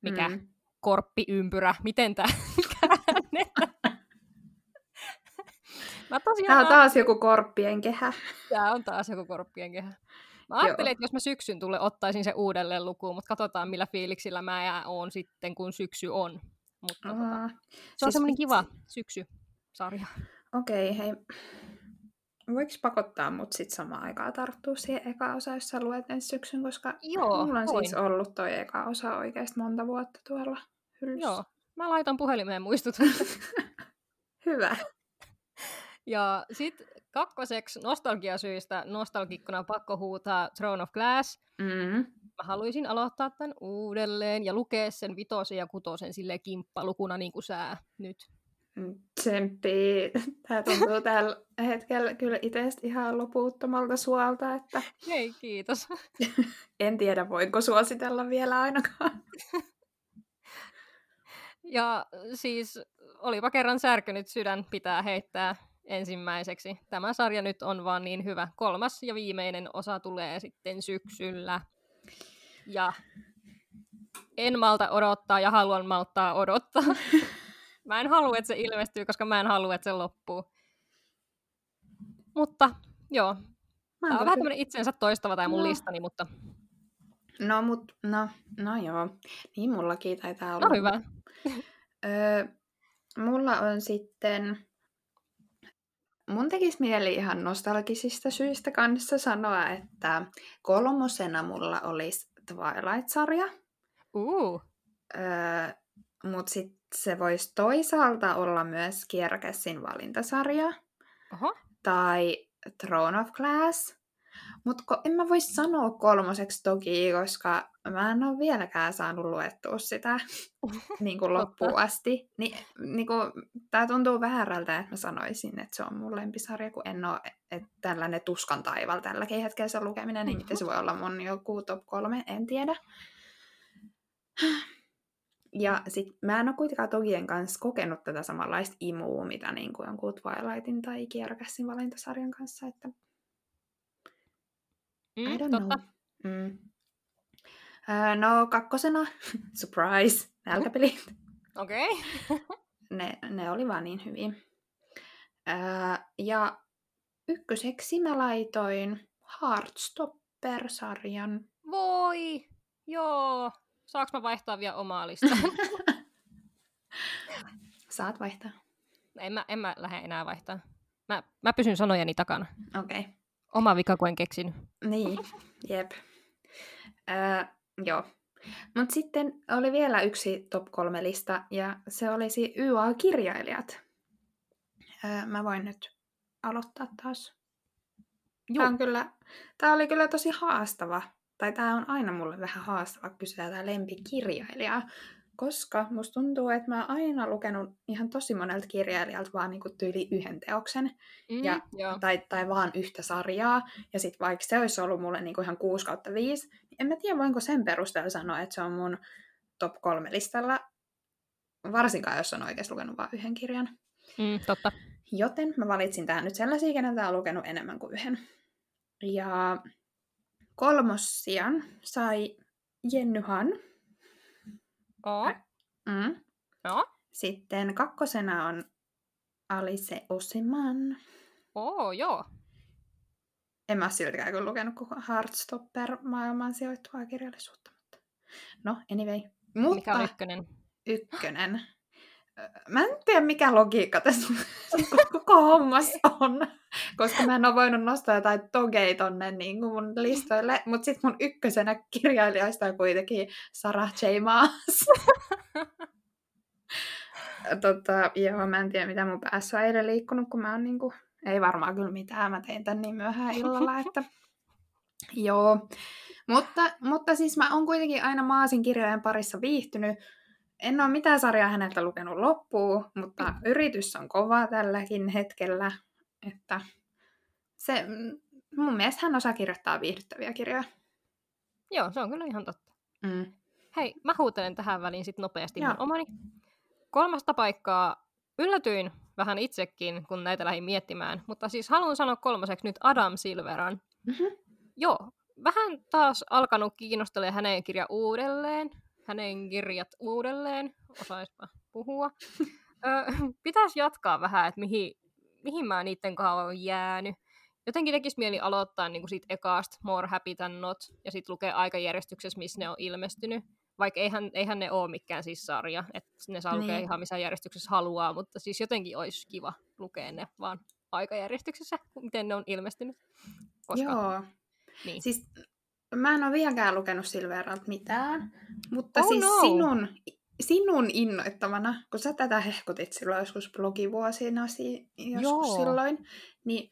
mikä, Mm. korppiympyrä, miten tämä käännetään. Mä tosiaan Tämä on taas joku korppien kehä. Tämä on taas joku korppien kehä. Mä ajattelin, että jos mä syksyn tulle ottaisin se uudelleen lukuun, mutta katsotaan millä fiiliksillä mä oon sitten, kun syksy on. Mutta tota, Aa, se on siis semmoinen vitsi. kiva syksy-sarja. Okei, hei. Voiko pakottaa mut sit samaan aikaan tarttua siihen eka osa, jos sä luet ensi syksyn, koska Joo, mulla on voin. siis ollut toi eka osa oikeasti monta vuotta tuolla hyllyssä. Joo, mä laitan puhelimeen muistutuksen. Hyvä. ja sitten kakkoseksi nostalgiasyistä nostalgikkona pakko huutaa Throne of Glass. Mm. Mä haluaisin aloittaa tämän uudelleen ja lukea sen vitosen ja kutosen sille kimppalukuna niin kuin sä nyt. Tsemppii. Tää tuntuu tällä hetkellä kyllä itsestä ihan loputtomalta suolta, että Hei, kiitos. en tiedä voinko suositella vielä ainakaan. Ja siis olipa kerran särkynyt sydän pitää heittää ensimmäiseksi. Tämä sarja nyt on vaan niin hyvä. Kolmas ja viimeinen osa tulee sitten syksyllä. Ja en malta odottaa ja haluan malttaa odottaa. Mä en halua, että se ilmestyy, koska mä en halua, että se loppuu. Mutta joo, tämä on vähän tämmöinen itsensä toistava tämä mun No. listani, mutta No, mut, no, no joo. Niin mullakin taitaa olla. no hyvä. Öö, mulla on sitten... Mun tekisi mieli ihan nostalgisista syistä kanssa sanoa, että kolmosena mulla olisi Twilight-sarja. Uu, Öö, Mutta sitten se voisi toisaalta olla myös Kierkässin valintasarja oho. tai Throne of Glass. Mutta en mä voi sanoa kolmoseksi toki, koska mä en ole vieläkään saanut luettua sitä niin kuin loppuun asti. Ni, niin kuin, tää tuntuu väärältä, että mä sanoisin, että se on mun lempisarja, kun en ole, että tällainen tuskan taival tälläkin hetkellä se lukeminen, niin miten se voi olla mun joku top kolme, en tiedä. Ja sit mä en ole kuitenkaan Togien kanssa kokenut tätä samanlaista imua, mitä niin kuin jonkun Twilightin tai Kierkässin valintasarjan kanssa, että I Mm, don't totta. know. Mm. Öö, no kakkosena, surprise, nälkäpelit. Okei. Okay. Ne, ne oli vaan niin hyvin. Öö, ja ykköseksi mä laitoin Heartstopper-sarjan. Voi! Joo. Saanko mä vaihtaa vielä omaa listaa? Saat vaihtaa. en, mä, en mä lähde enää vaihtaa. Mä, mä pysyn sanojeni takana. Okei. Okay. Oma vika, kun en keksinyt. Niin, jep. Öö, joo. Mutta sitten oli vielä yksi top kolme lista, ja se olisi YA-kirjailijat. Öö, mä voin nyt aloittaa taas. Tämä, on kyllä, tämä oli kyllä tosi haastava, tai tämä on aina mulle vähän haastava kysyä tämä lempikirjailija, koska musta tuntuu, että mä oon aina lukenut ihan tosi monelta kirjailijalta vaan niinku tyyli yhden teoksen, Mm, ja- joo. tai, tai vaan yhtä sarjaa, ja sitten vaikka se olisi ollut mulle niinku ihan 6 kautta 5, niin en mä tiedä voinko sen perusteella sanoa, että se on mun top kolme listalla, varsinkaan jos on oikeasti lukenut vain yhden kirjan. Mm, totta. Joten mä valitsin tähän nyt sellaisia, keneltä on lukenut enemmän kuin yhden. Ja kolmossian sai Jenny Han. Ä- Mm. Joo. Sitten kakkosena on Alice Oseman. Oo, joo. En mä ole siltikään kyllä lukenut koko Heartstopper maailmaan sijoittuvaa kirjallisuutta. Mutta... No, anyway. Mutta Mikä on ykkönen? ykkönen. Mä en tiedä, mikä logiikka tässä koko hommassa on. Koska mä en ole voinut nostaa jotain togei tonne niin kuin mun listoille. Mutta sitten mun ykkösenä kirjailijoista on kuitenkin Sarah J. Maas. tota, joo, mä en tiedä, mitä mun päässä on eilen liikkunut, kun mä oon niinku... Ei varmaan kyllä mitään, mä tein tän niin myöhään illalla, että... Joo. Mutta, mutta siis mä oon kuitenkin aina Maasin kirjojen parissa viihtynyt. En ole mitään sarjaa häneltä lukenut loppuun, mutta yritys on kova tälläkin hetkellä. Että se, mm, mun mielestä hän osaa kirjoittaa viihdyttäviä kirjoja. Joo, se on kyllä ihan totta. Mm. Hei, mä huutelen tähän väliin sit nopeasti Joo. omani. Kolmasta paikkaa yllätyin vähän itsekin, kun näitä lähdin miettimään, mutta siis haluan sanoa kolmoseksi nyt Adam Silveran. Mhm. Joo, vähän taas alkanut kiinnostella hänen kirja uudelleen. Hänen kirjat uudelleen, osaispa puhua. Ö, pitäisi jatkaa vähän, että mihin, mihin mä niiden kanssa olen jäänyt. Jotenkin tekisi mieli aloittaa niin kuin siitä ekaasta More Happy Than Not, ja sitten lukea aikajärjestyksessä, missä ne on ilmestynyt. Vaikka eihän, eihän ne ole mikään siis sarja, että ne saa lukea Niin. ihan missä järjestyksessä haluaa, mutta siis jotenkin olisi kiva lukea ne vaan aikajärjestyksessä, miten ne on ilmestynyt. Koska, Joo. Niin. Siis mä en ole vieläkään lukenut Silveralta mitään, mutta Oh siis no. sinun, sinun innoittamana, kun sä tätä hehkutit silloin joskus blogivuosina si- joskus Joo. silloin, niin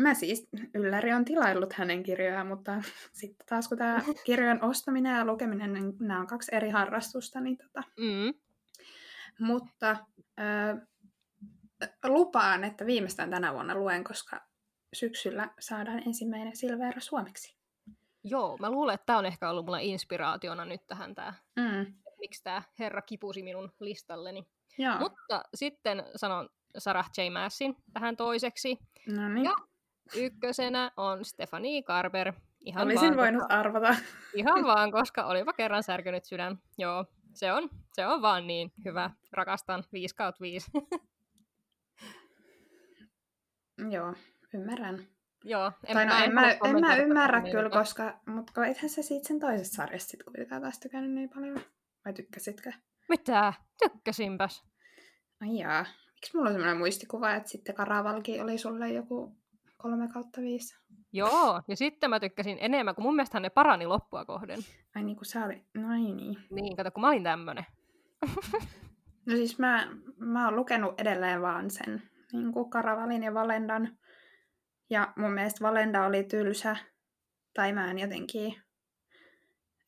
mä siis, Ylläri on tilaillut hänen kirjojaan, mutta sitten taas kun tämä kirjojen ostaminen ja lukeminen, niin nämä on kaksi eri harrastusta, niin tota, Mm. mutta ö, lupaan, että viimeistään tänä vuonna luen, koska syksyllä saadaan ensimmäinen Silvera suomeksi. Joo, mä luulen, että tämä on ehkä ollut mulla inspiraationa nyt tähän tää, Mm. miksi tämä herra kipusi minun listalleni. Joo. Mutta sitten sanon Sarah J. Massin tähän toiseksi. No niin. Ja ykkösenä on Stephanie Carver. Ihan Olisin vaan, voinut koska, arvata. ihan vaan, koska olipa kerran särkynyt sydän. Joo, se on, se on vaan niin hyvä. Rakastan 5 kautta 5. Joo, ymmärrän. Joo, En, tai no, en, en mä, en mä ymmärrä kyllä, koska, mutta ethän sä siitä sen toisesta sarjasta sit kuitenkaan taas tykännyt niin paljon. Vai tykkäsitkö? Mitä? Tykkäsinpäs. Ai jaa. Miksi mulla on semmoinen muistikuva, että sitten Karavalki oli sulle joku kolme kautta viisi? Joo, ja sitten mä tykkäsin enemmän, kun mun mielestä ne parani loppua kohden. Ai niin kuin sä oli. No ei niin. Niin, kato, kun mä olin tämmönen. No siis mä, mä oon lukenut edelleen vaan sen niin kuin Karavalin ja Valendan. Ja mun mielestä Valenda oli tylsä. Tai mä en jotenkin...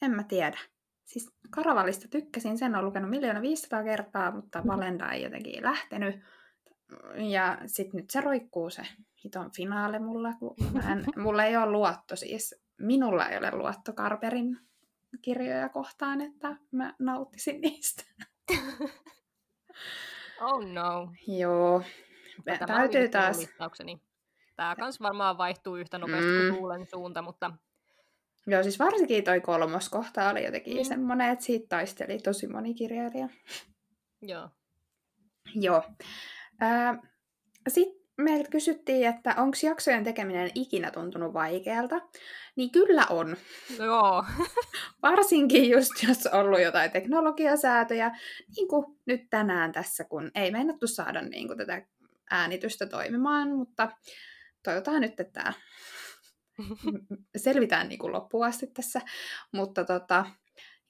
En mä tiedä. Siis Karavalista tykkäsin, sen on lukenut miljoona 500 kertaa, mutta Valenda ei jotenkin lähtenyt. Ja sit nyt se roikkuu se hiton finaali mulla, kun mä en, mulla ei ole luotto siis. Minulla ei ole luotto Karperin kirjoja kohtaan, että mä nauttisin niistä. Oh no. Joo. Tämä Täytyy taas... Tämä kans varmaan vaihtuu yhtä nopeasti Mm. kuin tuulen suunta, mutta Joo, siis varsinkin toi kolmoskohta oli jotenkin Mm. semmoinen, että siitä taisteli tosi moni kirjailija. joo. Joo. Sitten meiltä kysyttiin, että onko jaksojen tekeminen ikinä tuntunut vaikealta. Niin kyllä on. Joo. Varsinkin just, jos on ollut jotain teknologiasäätöjä, niin kuin nyt tänään tässä, kun ei meinattu saada niin kuin tätä äänitystä toimimaan, mutta toivotaan nyt, että tämä selvitään niin kuin loppuun asti tässä. Mutta tota,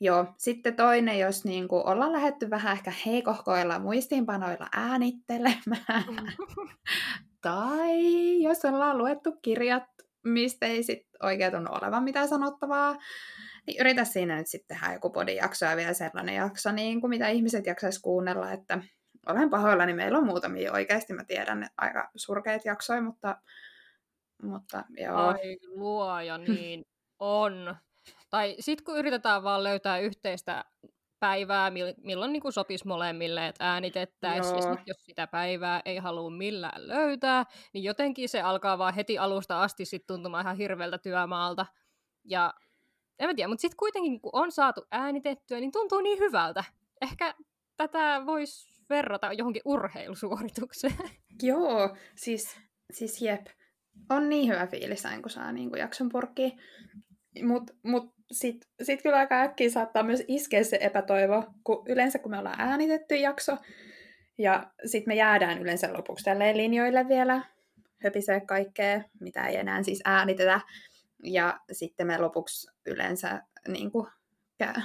joo, sitten toinen, jos niin kuin ollaan lähetty vähän ehkä heikohkoilla muistiinpanoilla äänittelemään, tai jos ollaan luettu kirjat, mistä ei sit oikein tunnu olevan mitään sanottavaa, niin yritä siinä nyt sitten tehdä joku podijakso ja vielä sellainen jakso, niin kuin mitä ihmiset jaksaisi kuunnella, että olen pahoillani, meillä on muutamia oikeasti, mä tiedän, aika surkeita jaksoja, mutta, mutta joo. Ai luoja, niin on. Tai sitten kun yritetään vaan löytää yhteistä päivää, mil- milloin niin sopisi molemmille, että äänitettäisiin, ja sit, jos sitä päivää ei halua millään löytää, niin jotenkin se alkaa vaan heti alusta asti sit tuntumaan ihan hirveältä työmaalta. Ja en mä tiedä, mutta sitten kuitenkin kun on saatu äänitettyä, niin tuntuu niin hyvältä. Ehkä tätä voisi verrata johonkin urheilusuoritukseen. Joo, siis, siis jep. On niin hyvä fiilis aina, kun saa niin kuin jakson purkkiin. Mutta mut sitten sit kyllä aika äkkiä saattaa myös iskeä se epätoivo, kun yleensä kun me ollaan äänitetty jakso, ja sitten me jäädään yleensä lopuksi tälleen linjoille vielä, höpisee kaikkea, mitä ei enää siis äänitetä. Ja sitten me lopuksi yleensä niin kuin,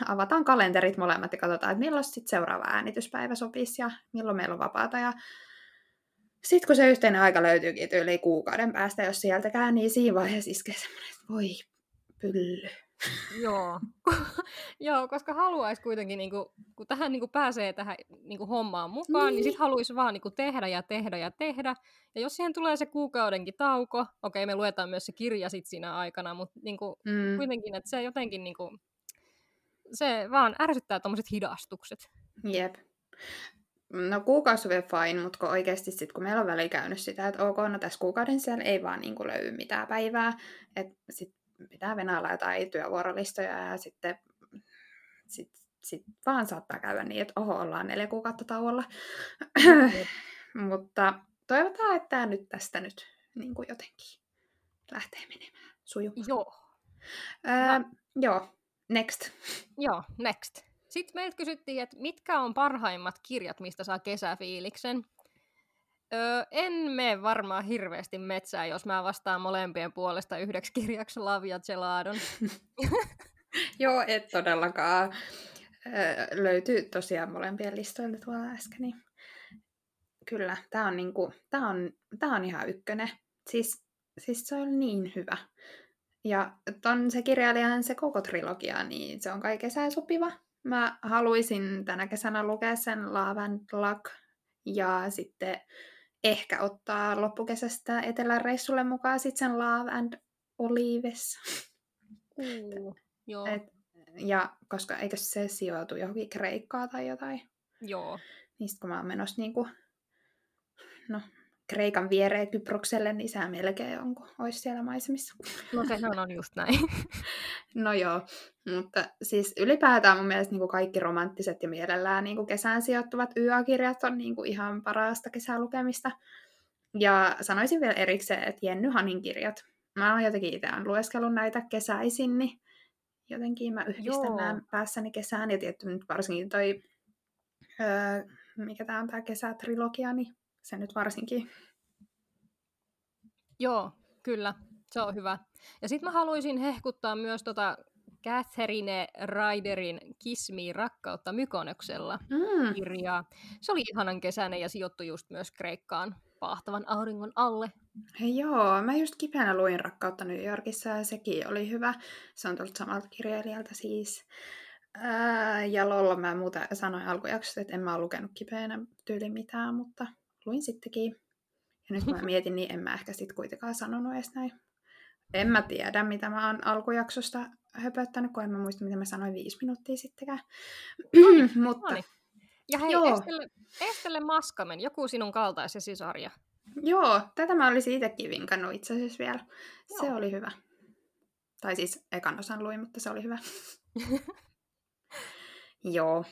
avataan kalenterit molemmat ja katsotaan, että milloin sitten seuraava äänityspäivä sopisi ja milloin meillä on vapaata. Ja sitten kun se yhteinen aika löytyykin yli kuukauden päästä, jos sieltäkään, niin siinä vaiheessa iskee semmoinen, että voi pylly. Joo. Joo, koska haluaisi kuitenkin, niin kuin, kun tähän niin kuin pääsee tähän niin kuin hommaan mukaan, niin, niin sitten haluaisi vaan niin kuin tehdä ja tehdä ja tehdä. Ja jos siihen tulee se kuukaudenkin tauko, okei, me luetaan myös se kirja sit siinä aikana, mutta niin kuin, Mm. kuitenkin, että se jotenkin, niin kuin, se vaan ärsyttää tuommoiset hidastukset. Jep. No kuukausi on vielä fine, mutta kun oikeasti sit, kun meillä on väliin käynyt sitä, että ok, no tässä kuukauden siellä ei vaan niin löydy mitään päivää, että sit pitää venailla jotain työvuorolistoja ja sitten sit sitten vaan saattaa käydä niin, että oho, ollaan neljä kuukautta tauolla. Mutta toivotaan, että tämä nyt tästä nyt niin kuin jotenkin lähtee menemään sujumaan. Joo. Öö, no. Joo, next. Joo, next. Sitten meiltä kysyttiin, että mitkä on parhaimmat kirjat, mistä saa kesäfiiliksen. Öö, en mene varmaan hirveästi metsää, jos mä vastaan molempien puolesta yhdeksi kirjaksi Lavia Geladon. Joo, et todellakaan. Öö, löytyy tosiaan molempien listoilta tuolla äsken. Niin kyllä, tämä on, niinku, tää on, tää on ihan ykkönen. Siis, siis se on niin hyvä. Ja ton se kirjailijan se koko trilogia, niin se on kai kesään sopiva. Mä haluaisin tänä kesänä lukea sen Love and Luck ja sitten ehkä ottaa loppukesästä eteläreissulle mukaan sitten sen Love and Olives. Uh, joo. Et, ja koska eikö se sijoitu johonkin Kreikkaa tai jotain? Joo. Niin kun mä oon menossa niinku, no, Kreikan viereen Kyprokselle, niin sä melkein on, kun olisi siellä maisemissa. No se on just näin. no joo, mutta siis ylipäätään mun mielestä niin kuin kaikki romanttiset ja mielellään niin kuin kesään sijoittuvat YA-kirjat on niin kuin ihan parasta kesälukemista. Ja sanoisin vielä erikseen, että Jenny Hanin kirjat. Mä oon jotenkin itse lueskellut näitä kesäisin, niin jotenkin mä yhdistän Joo. nämä päässäni kesään. Ja tietty nyt varsinkin toi, öö, mikä tää on tää kesätrilogia, niin se nyt varsinkin. Joo, kyllä. Se on hyvä. Ja sitten mä haluaisin hehkuttaa myös tota Catherine Ryderin Kismi rakkautta Mykonoksella mm. kirjaa. Se oli ihanan kesäinen ja sijoittui just myös Kreikkaan paahtavan auringon alle. Hei joo, mä just kipeänä luin Rakkautta New Yorkissa ja sekin oli hyvä. Se on tullut samalta kirjailijalta siis. Ää, ja Lolla mä muuta sanoin alkujaksossa, että en mä ole lukenut kipeänä tyyli mitään, mutta luin sittenkin. Ja nyt kun mä mietin, niin en mä ehkä sit kuitenkaan sanonut edes näin. En mä tiedä, mitä mä oon alkujaksosta höpöttänyt, kun en mä muista, mitä mä sanoin viisi minuuttia sittenkään. Mutta... Noniin. Ja hei, Joo. Estelle, Estelle Maskamen, joku sinun kaltaisesi sarja. Joo, tätä mä olisin itsekin vinkannut itse asiassa vielä. Joo. Se oli hyvä. Tai siis ekan osan luin, mutta se oli hyvä. Joo.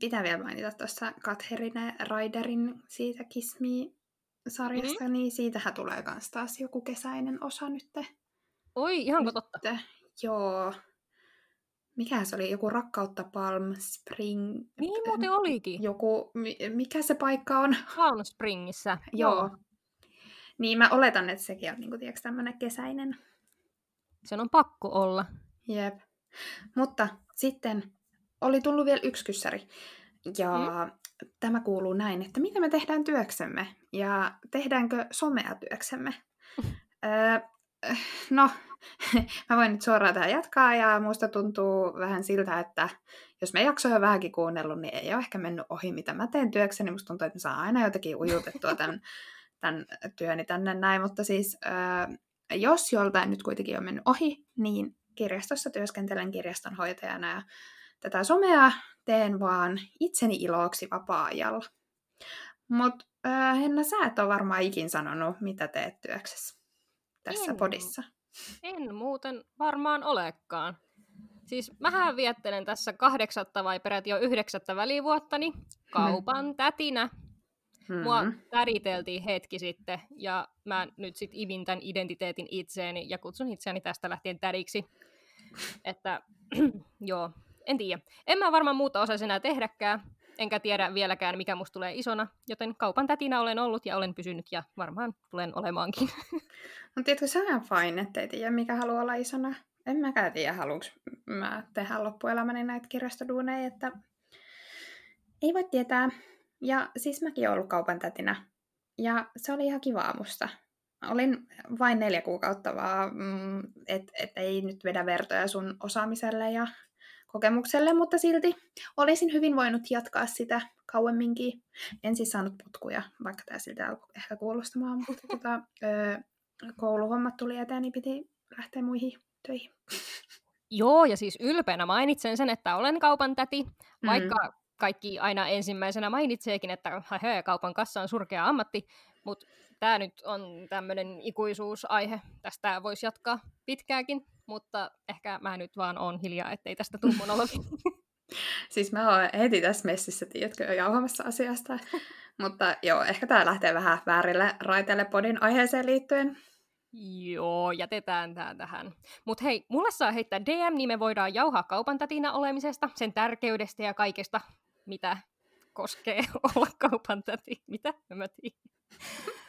Pitää vielä mainita tuossa Katherine Raiderin siitä Kismi-sarjasta, mm-hmm. niin siitähän tulee kans taas joku kesäinen osa nyt. Oi, ihanko totta? Joo. Mikä se oli? Joku Rakkautta Palm Spring? Niin muuten olikin. Joku, mikä se paikka on? Palm Springissä. Joo. Niin mä oletan, että sekin on niin tiedätkö, tämmöinen kesäinen. Sen on pakko olla. Jep. Mutta sitten oli tullut vielä yksi kyssäri. Ja mm. tämä kuuluu näin, että mitä me tehdään työksemme? Ja tehdäänkö somea työksemme? öö, no, mä voin nyt suoraan tähän jatkaa ja musta tuntuu vähän siltä, että jos me jaksoja vähänkin kuunnellut, niin ei ole ehkä mennyt ohi, mitä mä teen työkseni. Musta tuntuu, että mä saan aina jotenkin ujutettua tämän, tämän työni tänne näin, mutta siis öö, jos joltain nyt kuitenkin on mennyt ohi, niin kirjastossa työskentelen kirjastonhoitajana ja tätä somea teen vaan itseni iloksi vapaa-ajalla. Mutta äh, Henna, sä et ole varmaan ikin sanonut, mitä teet työksessä tässä en, podissa. En muuten varmaan olekaan. Siis mähän viettelen tässä kahdeksatta vai peräti jo yhdeksättä välivuottani kaupan hmm. tätinä. Hmm. Mua täriteltiin hetki sitten ja mä nyt sit ivin tämän identiteetin itseeni ja kutsun itseäni tästä lähtien tädiksi. Että joo, en tiedä. En mä varmaan muuta osaisi enää tehdäkään, enkä tiedä vieläkään, mikä musta tulee isona, joten kaupan tätinä olen ollut ja olen pysynyt ja varmaan tulen olemaankin. No tiedätkö, se on fine, ettei tiedä, mikä haluaa olla isona. En mäkään tiedä, haluanko mä tehdä loppuelämäni näitä kirjastoduuneja, että ei voi tietää. Ja siis mäkin olen ollut kaupan tätinä. Ja se oli ihan kivaa musta. Olin vain neljä kuukautta vaan, mm, että et ei nyt vedä vertoja sun osaamiselle ja kokemukselle, mutta silti olisin hyvin voinut jatkaa sitä kauemminkin. En siis saanut putkuja, vaikka tämä siltä alkoi ehkä kuulostamaan, mutta tota, ö, kouluhommat tuli eteen, niin piti lähteä muihin töihin. Joo, ja siis ylpeänä mainitsen sen, että olen kaupan täti, vaikka mm. kaikki aina ensimmäisenä mainitseekin, että he, kaupan kassa on surkea ammatti, mutta tämä nyt on tämmöinen ikuisuusaihe, tästä voisi jatkaa pitkääkin. Mutta ehkä mä nyt vaan on hiljaa, ettei tästä tule monologi. siis mä oon heti tässä messissä, tiedätkö, jauhamassa asiasta. mutta joo, ehkä tää lähtee vähän väärille raiteille podin aiheeseen liittyen. Joo, jätetään tää tähän. Mut hei, mulle saa heittää DM, niin me voidaan jauhaa kaupantätinä olemisesta, sen tärkeydestä ja kaikesta, mitä koskee olla kaupantäti. Mitä? Mä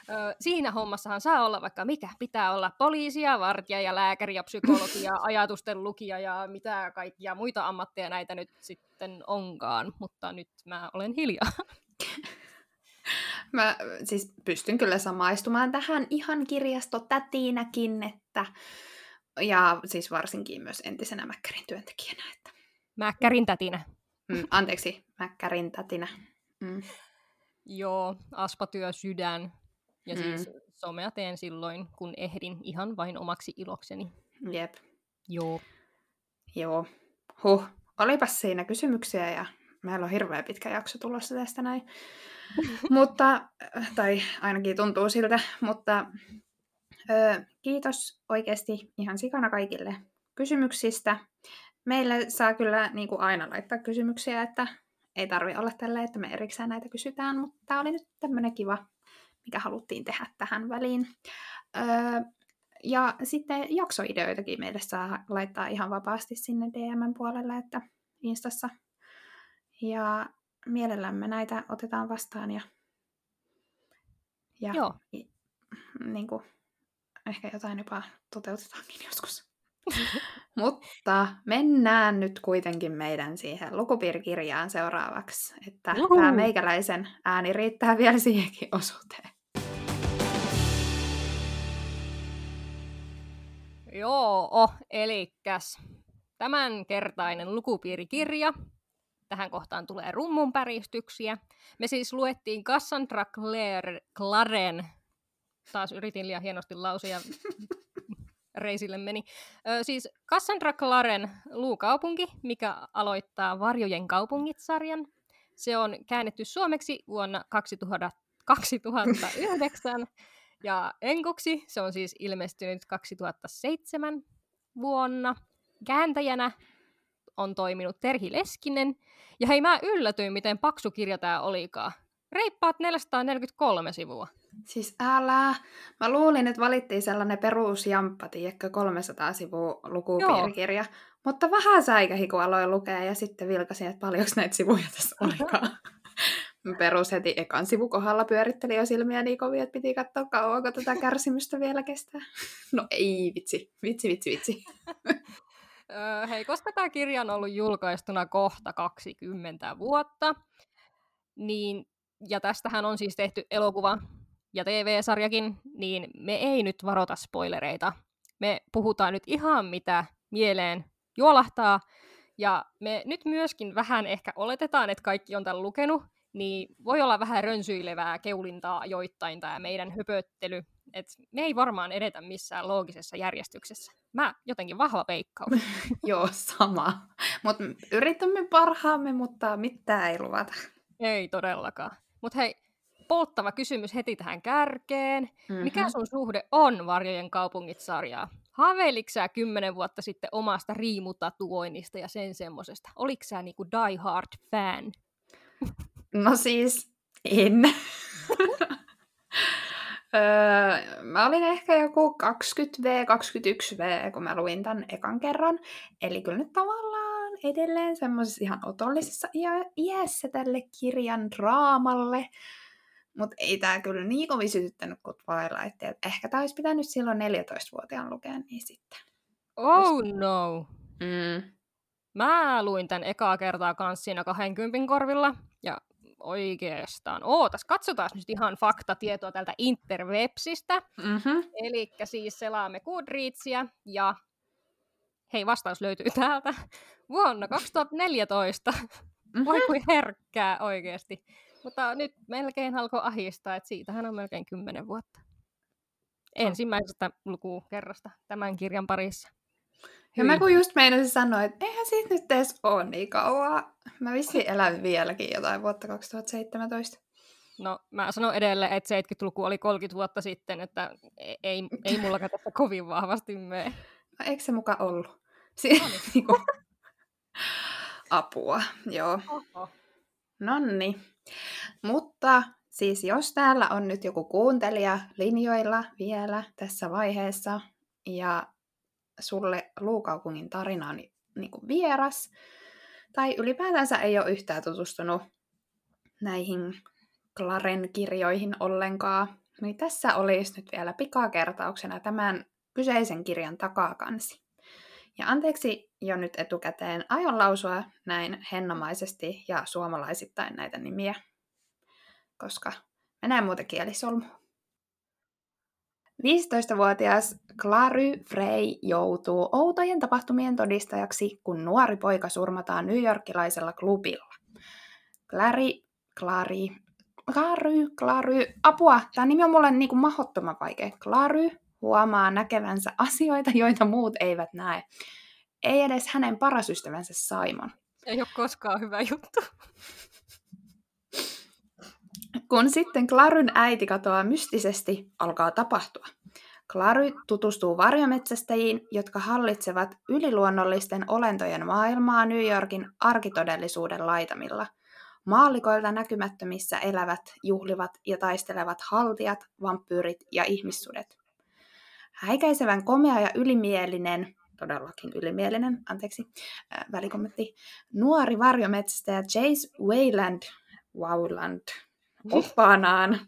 tiedän. Siinä hommassahan saa olla vaikka mikä. Pitää olla poliisia, vartija ja lääkäri ja psykologia, ajatusten lukija ja mitä kaikkia muita ammatteja näitä nyt sitten onkaan. Mutta nyt mä olen hiljaa. Mä siis pystyn kyllä samaistumaan tähän ihan kirjastotätiinäkin, että ja siis varsinkin myös entisenä Mäkkärin työntekijänä. Että... Mäkkärin tätinä. Mm, anteeksi, Mäkkärin tätinä. Mm. Joo, aspatyö sydän. Ja mm. siis somea teen silloin, kun ehdin ihan vain omaksi ilokseni. Jep. Joo. Joo. Huh. Olipas siinä kysymyksiä ja meillä on hirveän pitkä jakso tulossa tästä näin. mutta, tai ainakin tuntuu siltä, mutta ö, kiitos oikeasti ihan sikana kaikille kysymyksistä. Meille saa kyllä niin kuin aina laittaa kysymyksiä, että ei tarvi olla tällä, että me erikseen näitä kysytään, mutta tämä oli nyt tämmöinen kiva, mikä haluttiin tehdä tähän väliin. Öö, ja sitten jaksoideoitakin meille saa laittaa ihan vapaasti sinne DM-puolelle, että Instassa. Ja mielellämme näitä otetaan vastaan ja, ja Joo. Niin kuin, ehkä jotain jopa toteutetaankin joskus. Mutta mennään nyt kuitenkin meidän siihen lukupiirikirjaan seuraavaksi, että Juhu. tämä meikäläisen ääni riittää vielä siihenkin osuuteen. Joo, elikäs tämänkertainen lukupiirikirja. Tähän kohtaan tulee rummun päristyksiä. Me siis luettiin Cassandra Clare, Claren, taas yritin liian hienosti lausuja reisille meni. Ö, siis Cassandra Claren luukaupunki, mikä aloittaa Varjojen kaupungit-sarjan. Se on käännetty suomeksi vuonna 2000, 2009 ja enkuksi se on siis ilmestynyt 2007 vuonna. Kääntäjänä on toiminut Terhi Leskinen. Ja hei, mä yllätyin, miten paksu kirja tää olikaan. Reippaat 443 sivua. Siis älä. Mä luulin, että valittiin sellainen perusjamppa, tiedätkö, 300 sivua lukupiirikirja. Joo. Mutta vähän säikähi, kun aloin lukea ja sitten vilkasin, että paljonko näitä sivuja tässä olikaan. Perus heti ekan sivukohdalla pyöritteli jo silmiä niin kovin, että piti katsoa kauanko tätä kärsimystä vielä kestää. No ei, vitsi, vitsi, vitsi, vitsi. Hei, koska tämä kirja on ollut julkaistuna kohta 20 vuotta, niin, ja tästähän on siis tehty elokuva ja TV-sarjakin, niin me ei nyt varota spoilereita. Me puhutaan nyt ihan mitä mieleen juolahtaa, ja me nyt myöskin vähän ehkä oletetaan, että kaikki on tämän lukenut, niin voi olla vähän rönsyilevää keulintaa ajoittain tämä meidän höpöttely. Et me ei varmaan edetä missään loogisessa järjestyksessä. Mä jotenkin vahva veikkaus. Joo, sama. Mutta yritämme parhaamme, mutta mitään ei luvata. Ei todellakaan. Mutta hei, polttava kysymys heti tähän kärkeen. Mm-hmm. Mikä sun suhde on Varjojen kaupungit-sarjaa? Haaveiliko sä kymmenen vuotta sitten omasta riimutatuoinnista ja sen semmosesta? Oliko sä niinku die hard fan? No siis, en. öö, mä olin ehkä joku 20V, 21V, kun mä luin tämän ekan kerran. Eli kyllä nyt tavallaan edelleen semmoisessa ihan otollisessa iässä tälle kirjan draamalle. Mutta ei tämä kyllä niin kovin sytyttänyt kuin Twilight. Et ehkä tämä olisi pitänyt silloin 14-vuotiaan lukea, niin sitten. Oh no! Mm. Mä luin tämän ekaa kertaa kanssa siinä 20 korvilla. Ja oikeastaan. Ootas, katsotaan nyt ihan faktatietoa tältä interwebsistä. Mm-hmm. Eli siis selaamme Goodreadsia ja hei, vastaus löytyy täältä. Vuonna 2014. Mm-hmm. Voi kuin herkkää oikeasti. Mutta nyt melkein alkoi ahistaa, että siitähän on melkein kymmenen vuotta. Ensimmäisestä lukukerrasta tämän kirjan parissa. Ja mä kun just meinasin sanoa, että eihän siitä nyt edes ole niin kauan. Mä vissi elän vieläkin jotain vuotta 2017. No mä sanon edelleen, että 70-luku oli 30 vuotta sitten, että ei, ei mullakaan tässä kovin vahvasti mene. No, eikö se muka ollut? Si- No niin. niinku, Apua, joo. Oho. Nonni. Mutta siis jos täällä on nyt joku kuuntelija linjoilla vielä tässä vaiheessa ja sulle Luukaupungin tarina on niin kuin vieras, tai ylipäätänsä ei ole yhtään tutustunut näihin Claren kirjoihin ollenkaan, niin tässä olisi nyt vielä pikakertauksena tämän kyseisen kirjan takakansi. Ja anteeksi jo nyt etukäteen, aion lausua näin hennamaisesti ja suomalaisittain näitä nimiä, koska menee muuten kielisolmu. 15-vuotias Clary Frey joutuu outojen tapahtumien todistajaksi, kun nuori poika surmataan newyorkilaisella klubilla. Clary, Clary, Clary, Clary, apua, tämä nimi on mulle niinku mahottoman vaikea. Clary huomaa näkevänsä asioita, joita muut eivät näe. Ei edes hänen paras ystävänsä Simon. Ei ole koskaan hyvä juttu. Kun sitten Claryn äiti katoaa mystisesti, alkaa tapahtua. Clary tutustuu varjometsästäjiin, jotka hallitsevat yliluonnollisten olentojen maailmaa New Yorkin arkitodellisuuden laitamilla. Maallikoilta näkymättömissä elävät, juhlivat ja taistelevat haltijat, vampyyrit ja ihmissudet. Häikäisevän komea ja ylimielinen, todellakin ylimielinen, anteeksi, äh, välikommentti, nuori varjometsästäjä Chase Wayland, Wowland, oppaanaan.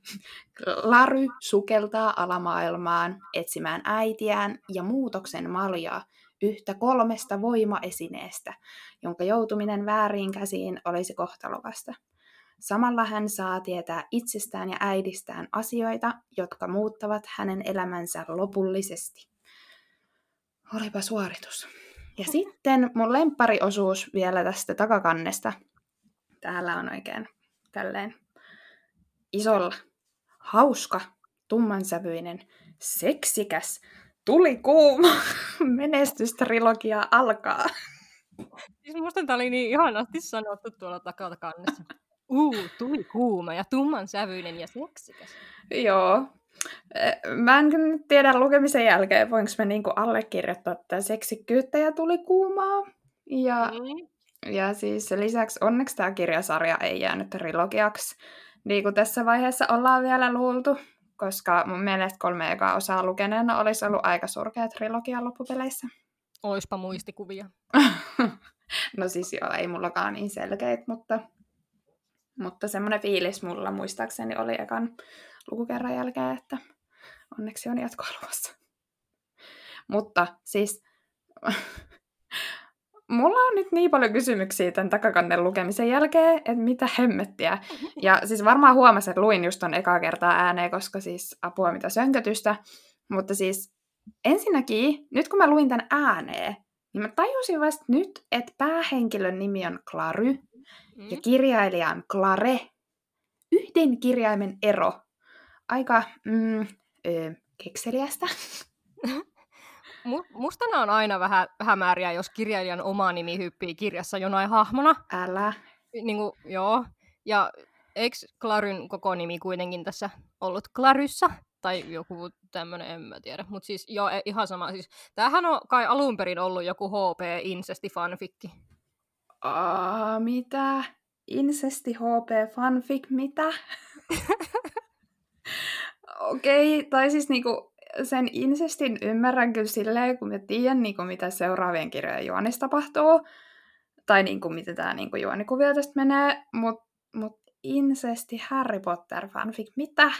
Lary sukeltaa alamaailmaan etsimään äitiään ja muutoksen maljaa yhtä kolmesta voimaesineestä, jonka joutuminen väärin käsiin olisi kohtalokasta. Samalla hän saa tietää itsestään ja äidistään asioita, jotka muuttavat hänen elämänsä lopullisesti. Olipa suoritus. Ja sitten mun lemppariosuus vielä tästä takakannesta. Täällä on oikein tälleen isolla, hauska, tummansävyinen, seksikäs, tuli kuuma menestystrilogia alkaa. Siis musta tää oli niin ihanasti sanottu tuolla takakannessa. Uu, tuli kuuma ja tumman sävyinen ja seksikäs. Joo. Mä en nyt tiedä lukemisen jälkeen, voinko mä niinku allekirjoittaa tätä seksikkyyttä ja tuli kuumaa. Ja, Mm. ja siis lisäksi onneksi tämä kirjasarja ei jäänyt trilogiaksi, niin kuin tässä vaiheessa ollaan vielä luultu, koska mun mielestä kolme ekaa osaa lukeneena olisi ollut aika surkea trilogia loppupeleissä. Oispa muistikuvia. no siis joo, ei mullakaan niin selkeitä, mutta, mutta semmoinen fiilis mulla muistaakseni oli ekan lukukerran jälkeen, että onneksi on jatkoa luvassa. Mutta siis mulla on nyt niin paljon kysymyksiä tämän takakannen lukemisen jälkeen, että mitä hemmettiä. Ja siis varmaan huomasin, että luin just ton ekaa kertaa ääneen, koska siis apua mitä sönkötystä. Mutta siis ensinnäkin, nyt kun mä luin tämän ääneen, niin mä tajusin vasta nyt, että päähenkilön nimi on Clary Mm. ja kirjailija on Clare. Yhden kirjaimen ero. Aika mm, ö, kekseliästä. Mu- musta nämä on aina vähän hämääriä, jos kirjailijan oma nimi hyppii kirjassa jonain hahmona. Älä. Niin kuin, joo. Ja eikö Claryn koko nimi kuitenkin tässä ollut Claryssa? Tai joku tämmönen, en mä tiedä. Mutta siis joo, e- ihan sama. Siis, tämähän on kai alun perin ollut joku HP incesti fanfikki. Aa, mitä? Incesti HP fanfic, mitä? Okei, okay, tai siis niinku sen incestin ymmärrän kyllä silleen, kun mä tiedän, niinku, mitä seuraavien kirjojen juonissa tapahtuu. Tai niinku, miten tämä niinku, juonikuvio tästä menee. Mutta mut incesti Harry Potter fanfic, mitä?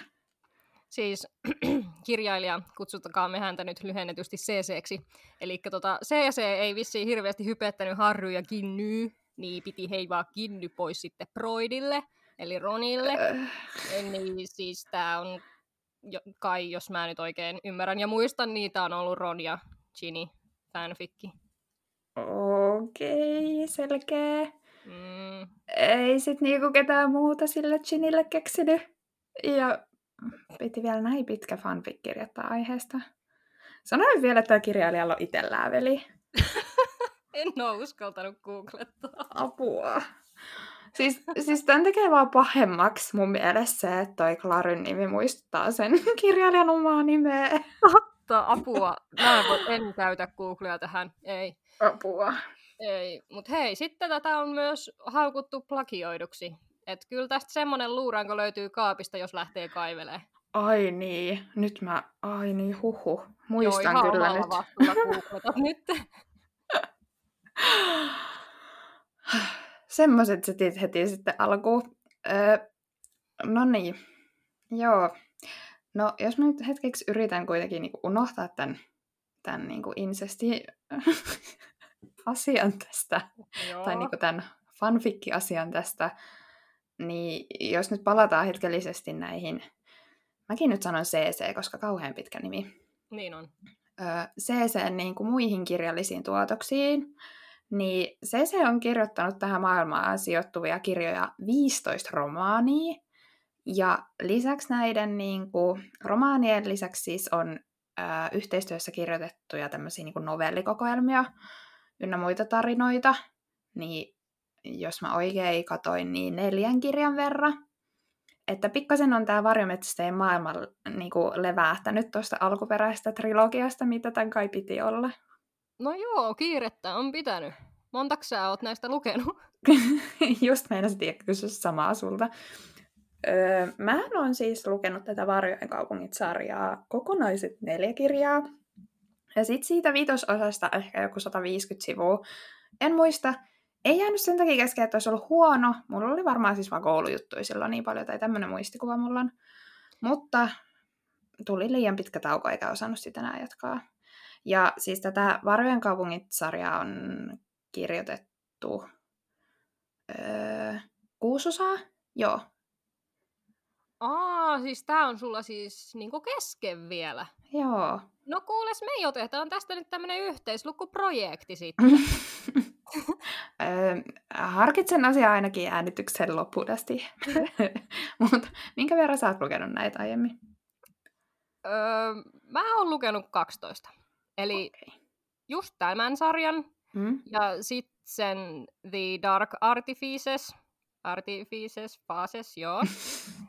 Siis kirjailija, kutsutakaamme häntä nyt lyhennetysti CCksi. Eli tota, CC ei vissiin hirveästi hypettänyt Harry ja Ginny, niin piti heivaa Ginny pois sitten Broidille, eli Ronille. Öh, Niin siis tää on jo, kai, jos mä nyt oikein ymmärrän ja muistan, tää on ollut Ron ja Ginny fanfikki. Okei, okay, selkeä. Mm, Ei sit niinku ketään muuta sille Ginille keksinyt. Ja piti vielä näin pitkä fanfic kirjoittaa aiheesta. Sanoin vielä, että kirjailijalla on itsellään veli. en oo uskaltanut googlettaa. Apua. Siis, siis tämän tekee vaan pahemmaksi mun mielestä se, että toi Claryn nimi muistuttaa sen kirjailijan omaa nimeä. Mutta apua, mä en, voi, en käytä Googlea tähän, ei. Apua. Ei, mutta hei, sitten tätä on myös haukuttu plagioiduksi. Että kyllä tästä semmonen luuranko löytyy kaapista, jos lähtee kaivelee. Ai niin, nyt mä, ai niin, huhu. Muistan Joo, kyllä nyt. nyt. Semmoiset setit heti sitten alkuun. Öö, no niin, joo. No, jos mä nyt hetkeksi yritän kuitenkin niin unohtaa tämän, tämän niin insesti asian tästä, Joo. tai niin tämän fanfikki-asian tästä, niin jos nyt palataan hetkellisesti näihin, mäkin nyt sanon CC, koska kauhean pitkä nimi. Niin on. CC niin kuin muihin kirjallisiin tuotoksiin, niin CC on kirjoittanut tähän maailmaan sijoittuvia kirjoja 15 romaania, ja lisäksi näiden niin kuin, romaanien lisäksi siis on ää, yhteistyössä kirjoitettuja tämmöisiä niin novellikokoelmia ynnä muita tarinoita, niin jos mä oikein katoin, niin neljän kirjan verran. Että pikkasen on tämä varjometsästäjien maailma niin kuin levähtänyt tuosta alkuperäisestä trilogiasta, mitä tämän kai piti olla. No joo, kiirettä on pitänyt. Montaks sä oot näistä lukenut? Just meinasin kysyä samaa sulta. Öö, mä oon siis lukenut tätä Varjojen kaupungit-sarjaa kokonaiset neljä kirjaa. Ja sit siitä viitososasta ehkä joku 150 sivua. En muista, ei jäänyt sen takia kesken, että olisi ollut huono. Mulla oli varmaan siis vaan koulujuttuja silloin niin paljon, tai tämmöinen muistikuva mulla on. Mutta tuli liian pitkä tauko, eikä osannut sitä enää jatkaa. Ja siis tätä Varjojen kaupungit-sarjaa on kirjoitettu öö, kuusosaa. Joo, Aa, siis tää on sulla siis niinku kesken vielä. Joo. No kuules, me otetaan tästä nyt tämmönen yhteislukuprojekti sitten. harkitsen asiaa ainakin äänityksen loppuun asti. Mutta minkä verran sä oot lukenut näitä aiemmin? Öö, mä oon lukenut 12. Eli okay. just tämän sarjan. Hmm? Ja sitten sen The Dark Artifices. Artifices, Fases, joo.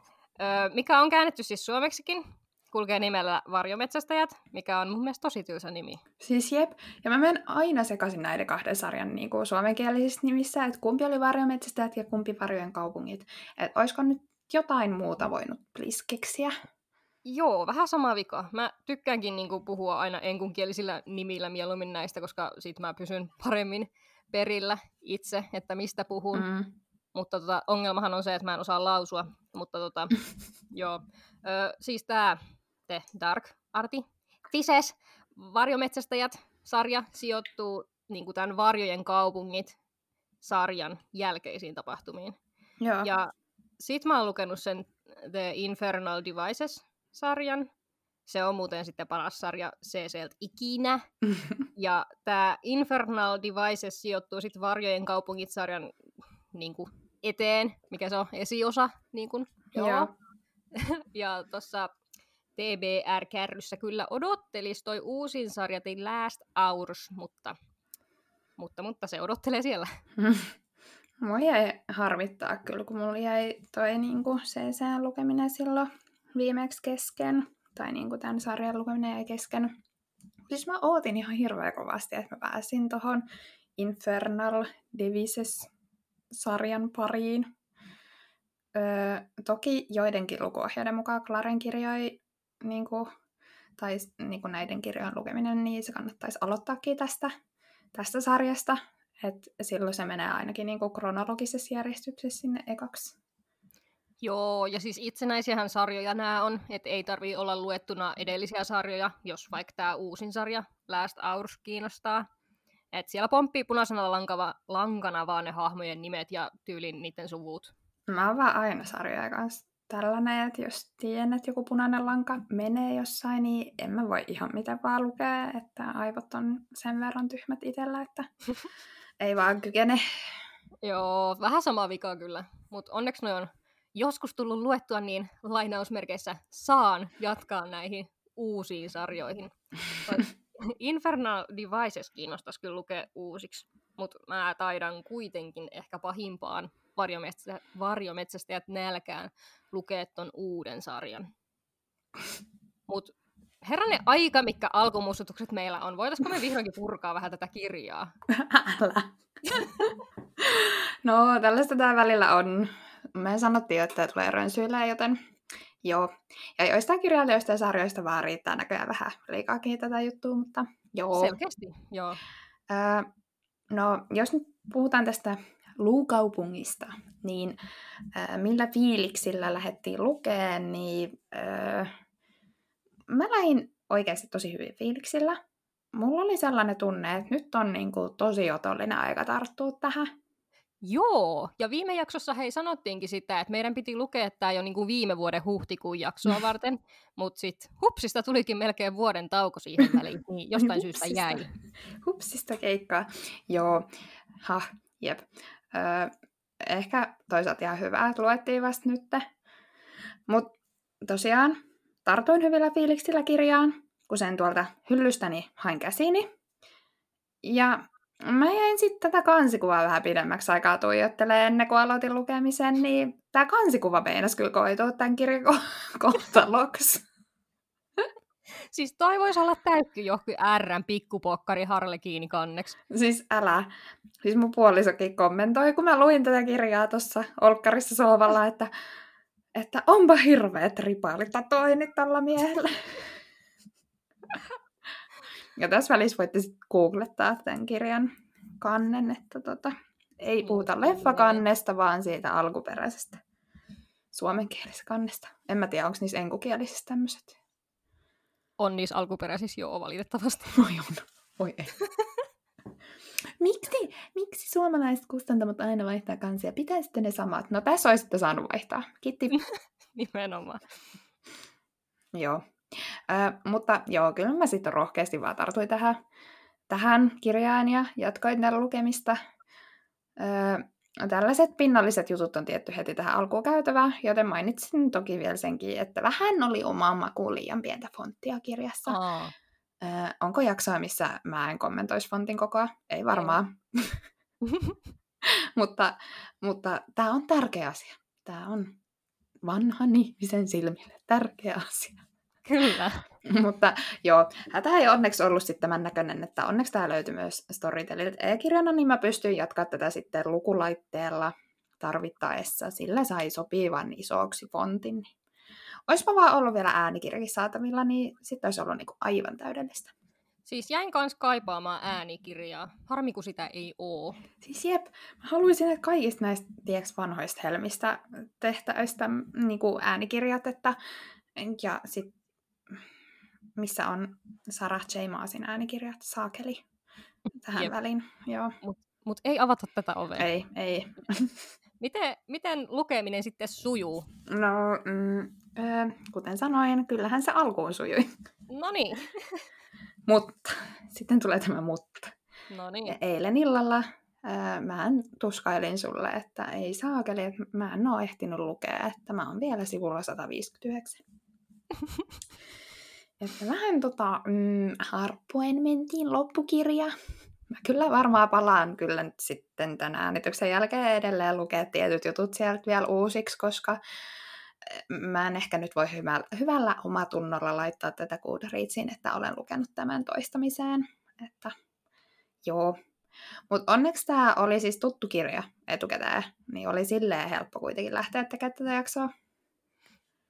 mikä on käännetty siis suomeksikin kulkee nimellä Varjometsästäjät, mikä on mun mielestä tosi tylsä nimi. Siis jep, ja mä menen aina sekaisin näiden kahden sarjan niin kuin suomenkielisistä nimissä, että kumpi oli Varjometsästäjät ja kumpi Varjojen kaupungit. Että olisiko nyt jotain muuta voinut please keksiä? Joo, vähän sama vika. Mä tykkäänkin niin kuin, puhua aina enkunkielisillä nimillä mieluummin näistä, koska sit mä pysyn paremmin perillä itse, että mistä puhun. Mm. Mutta tota, ongelmahan on se, että mä en osaa lausua. Mutta tota, joo. Ö, siis tää The Dark Arti. Fises, Varjometsästäjät, sarja sijoittuu niin tämän Varjojen kaupungit sarjan jälkeisiin tapahtumiin. Joo. Ja sit mä oon lukenut sen The Infernal Devices-sarjan. Se on muuten sitten paras sarja CCltä ikinä. ja tämä Infernal Devices sijoittuu sitten Varjojen kaupungit-sarjan niin kuin, eteen, mikä se on, esiosa. Niin kuin, joo. ja tuossa TBR-kärryssä kyllä odottelisi toi uusin sarja The Last Hours, mutta, mutta, mutta se odottelee siellä. Mua jäi harvittaa kyllä, kun mulla jäi toi niinku CC-lukeminen silloin viimeksi kesken. Tai niinku tämän sarjan lukeminen jäi kesken. Siis mä ootin ihan hirveän kovasti, että mä pääsin tohon Infernal Devices-sarjan pariin. Öö, toki joidenkin lukuohjeiden mukaan Claren kirjoi niin kuin, tai niin kuin näiden kirjojen lukeminen, niin se kannattaisi aloittaakin tästä, tästä sarjasta. Et silloin se menee ainakin niin kuin kronologisessa järjestyksessä sinne ekaksi. Joo, ja siis itsenäisiähän sarjoja nämä on, että ei tarvii olla luettuna edellisiä sarjoja, jos vaikka tämä uusin sarja Last Hours kiinnostaa. Et siellä pomppii punaisena lankava, lankana vaan ne hahmojen nimet ja tyylin niiden suvut. Mä oon vaan aina sarjoja kanssa tällainen, että jos tiedän, että joku punainen lanka menee jossain, niin en mä voi ihan mitä vaan lukea, että aivot on sen verran tyhmät itsellä, että ei vaan kykene. Joo, vähän sama vika kyllä, mutta onneksi ne on joskus tullut luettua, niin lainausmerkeissä saan jatkaa näihin uusiin sarjoihin. Infernal Devices kiinnostaisi kyllä lukea uusiksi, mutta mä taidan kuitenkin ehkä pahimpaan varjometsä, varjometsästäjät nälkään lukea ton uuden sarjan. Mut herranen aika, mikä alkumuistutukset meillä on. Voitaisiko me vihdoinkin purkaa vähän tätä kirjaa? Älä. no, tällaista tämä välillä on. Me sanottiin, että tulee rönsyillä, joten joo. Ja joista kirjailijoista ja sarjoista vaan riittää näköjään vähän liikaakin tätä juttua, mutta joo. Selkeästi, joo. Öö, no, jos nyt puhutaan tästä luukaupungista, niin öö, millä fiiliksillä lähdettiin lukeen, niin öö, mä lähdin oikeasti tosi hyvin fiiliksillä. Mulla oli sellainen tunne, että nyt on niin kuin tosi otollinen aika tarttua tähän. Joo, ja viime jaksossa hei sanottiinkin sitä, että meidän piti lukea tämä jo niin kuin viime vuoden huhtikuun jaksoa varten, mutta sitten hupsista tulikin melkein vuoden tauko siihen väliin, niin jostain syystä jäi. Hupsista keikkaa. Joo, ha, jep. Öö, ehkä toisaalta ihan hyvää, että luettiin vasta nyt. Mutta tosiaan, tartuin hyvillä fiiliksillä kirjaan, kun sen tuolta hyllystäni hain käsini. Ja mä jäin sitten tätä kansikuvaa vähän pidemmäksi aikaa tuijottelemaan ennen kuin aloitin lukemisen, niin tämä kansikuva meinasi kyllä koitua tämän kirjan kohtaloksi. Siis toi voisi olla täykky johonkin R pikkupokkari harlekiini kanneksi. Siis älä. Siis mun puolisokin kommentoi, kun mä luin tätä kirjaa tuossa Olkkarissa sohvalla, että, että onpa hirveet ripalitatoinnit tällä miehellä. Ja tässä välissä voitte sitten googlettaa tämän kirjan kannen, että tota, ei puhuta leffakannesta, vaan siitä alkuperäisestä suomenkielisestä kannesta. En mä tiedä, onko niissä enkukielisistä tämmöiset. On niissä alkuperäisissä joo, valitettavasti. Oi on. Oi ei. miksi, miksi suomalaiset kustantamot aina vaihtaa kansia? Pitäisitte ne samat? No tässä olisitte saanut vaihtaa. Kiitti. Nimenomaan. Joo. Äh, mutta joo, kyllä mä sitten rohkeasti vaan tartuin tähän, tähän kirjaan ja jatkoin tällä lukemista. Äh, tällaiset pinnalliset jutut on tietty heti tähän alkuun käytävää, joten mainitsin toki vielä senkin, että vähän oli omaa makuun liian pientä fonttia kirjassa. Aa. Äh, onko jaksoa, missä mä en kommentoisi fontin kokoa? Ei varmaan. mutta mutta tämä on tärkeä asia. Tämä on vanhan ihmisen silmille tärkeä asia. Kyllä. Mutta joo, tämä ei onneksi ollut sitten tämän näköinen, että onneksi tämä löytyi myös Storytelilta e-kirjana, niin mä pystyin jatkaa tätä sitten lukulaitteella tarvittaessa. Sillä sai sopivan isoksi fontin. Olisipa vaan ollut vielä äänikirjakin saatavilla, niin sitten olisi ollut niinku aivan täydellistä. Siis jäin kans kaipaamaan äänikirjaa. Harmi, kun sitä ei oo. Siis jep, mä haluaisin, että kaikista näistä tieks, vanhoista helmistä tehtäistä niin äänikirjat, että ja sit missä on Sarah J. Maasin äänikirjat, saakeli tähän Jep. väliin. Joo. Mut, mut ei avata tätä ovea. Ei, ei. miten, miten lukeminen sitten sujuu? No, mm, äh, kuten sanoin, kyllähän se alkuun sujui. No niin. mutta, sitten tulee tämä mutta. No niin. eilen illalla äh, mä en tuskailin sulle, että ei saakeli, että mä en ole ehtinyt lukea, että mä oon vielä sivulla 159. Että vähän tota, mm, harppuen mentiin loppukirja. Mä kyllä varmaan palaan kyllä nyt sitten tänään äänityksen jälkeen edelleen lukea tietyt jutut sieltä vielä uusiksi, koska eh, mä en ehkä nyt voi hyvällä, hyvällä omatunnolla laittaa tätä Goodreadsiin, että olen lukenut tämän toistamiseen. Että joo. Mutta onneksi tämä oli siis tuttu kirja etukäteen, niin oli silleen helppo kuitenkin lähteä tekemään tätä jaksoa.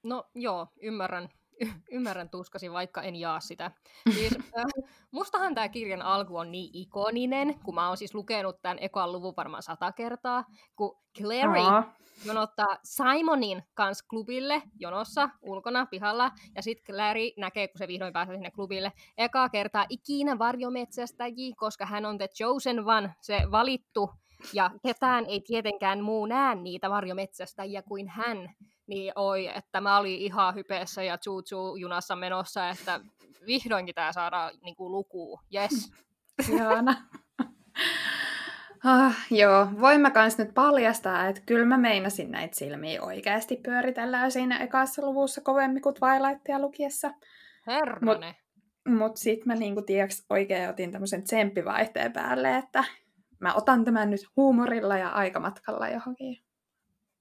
No joo, ymmärrän ymmärrän tuskasi, vaikka en jaa sitä. Siis, äh, mustahan tämä kirjan alku on niin ikoninen, kun mä oon siis lukenut tämän ekan luvun varmaan sata kertaa, kun Clary Aa. jonottaa Simonin kanssa klubille jonossa ulkona pihalla, ja sitten Clary näkee, kun se vihdoin pääsee sinne klubille, ekaa kertaa ikinä varjometsästäjiä, koska hän on The Chosen One, se valittu, ja ketään ei tietenkään muu näe niitä varjometsästäjiä kuin hän niin oi, että mä olin ihan hypeessä ja choo junassa menossa, että vihdoinkin tämä saadaan niin kuin, lukuun. Yes. Ihana. Ah, joo, voin mä kans nyt paljastaa, että kyllä mä meinasin näitä silmiä oikeasti pyöritellä siinä ekassa luvussa kovemmin kuin Twilightia lukiessa. Herrane. Mut, mut sit mä niinku tiiäks oikein otin tämmöisen tsemppivaihteen päälle, että mä otan tämän nyt huumorilla ja aikamatkalla johonkin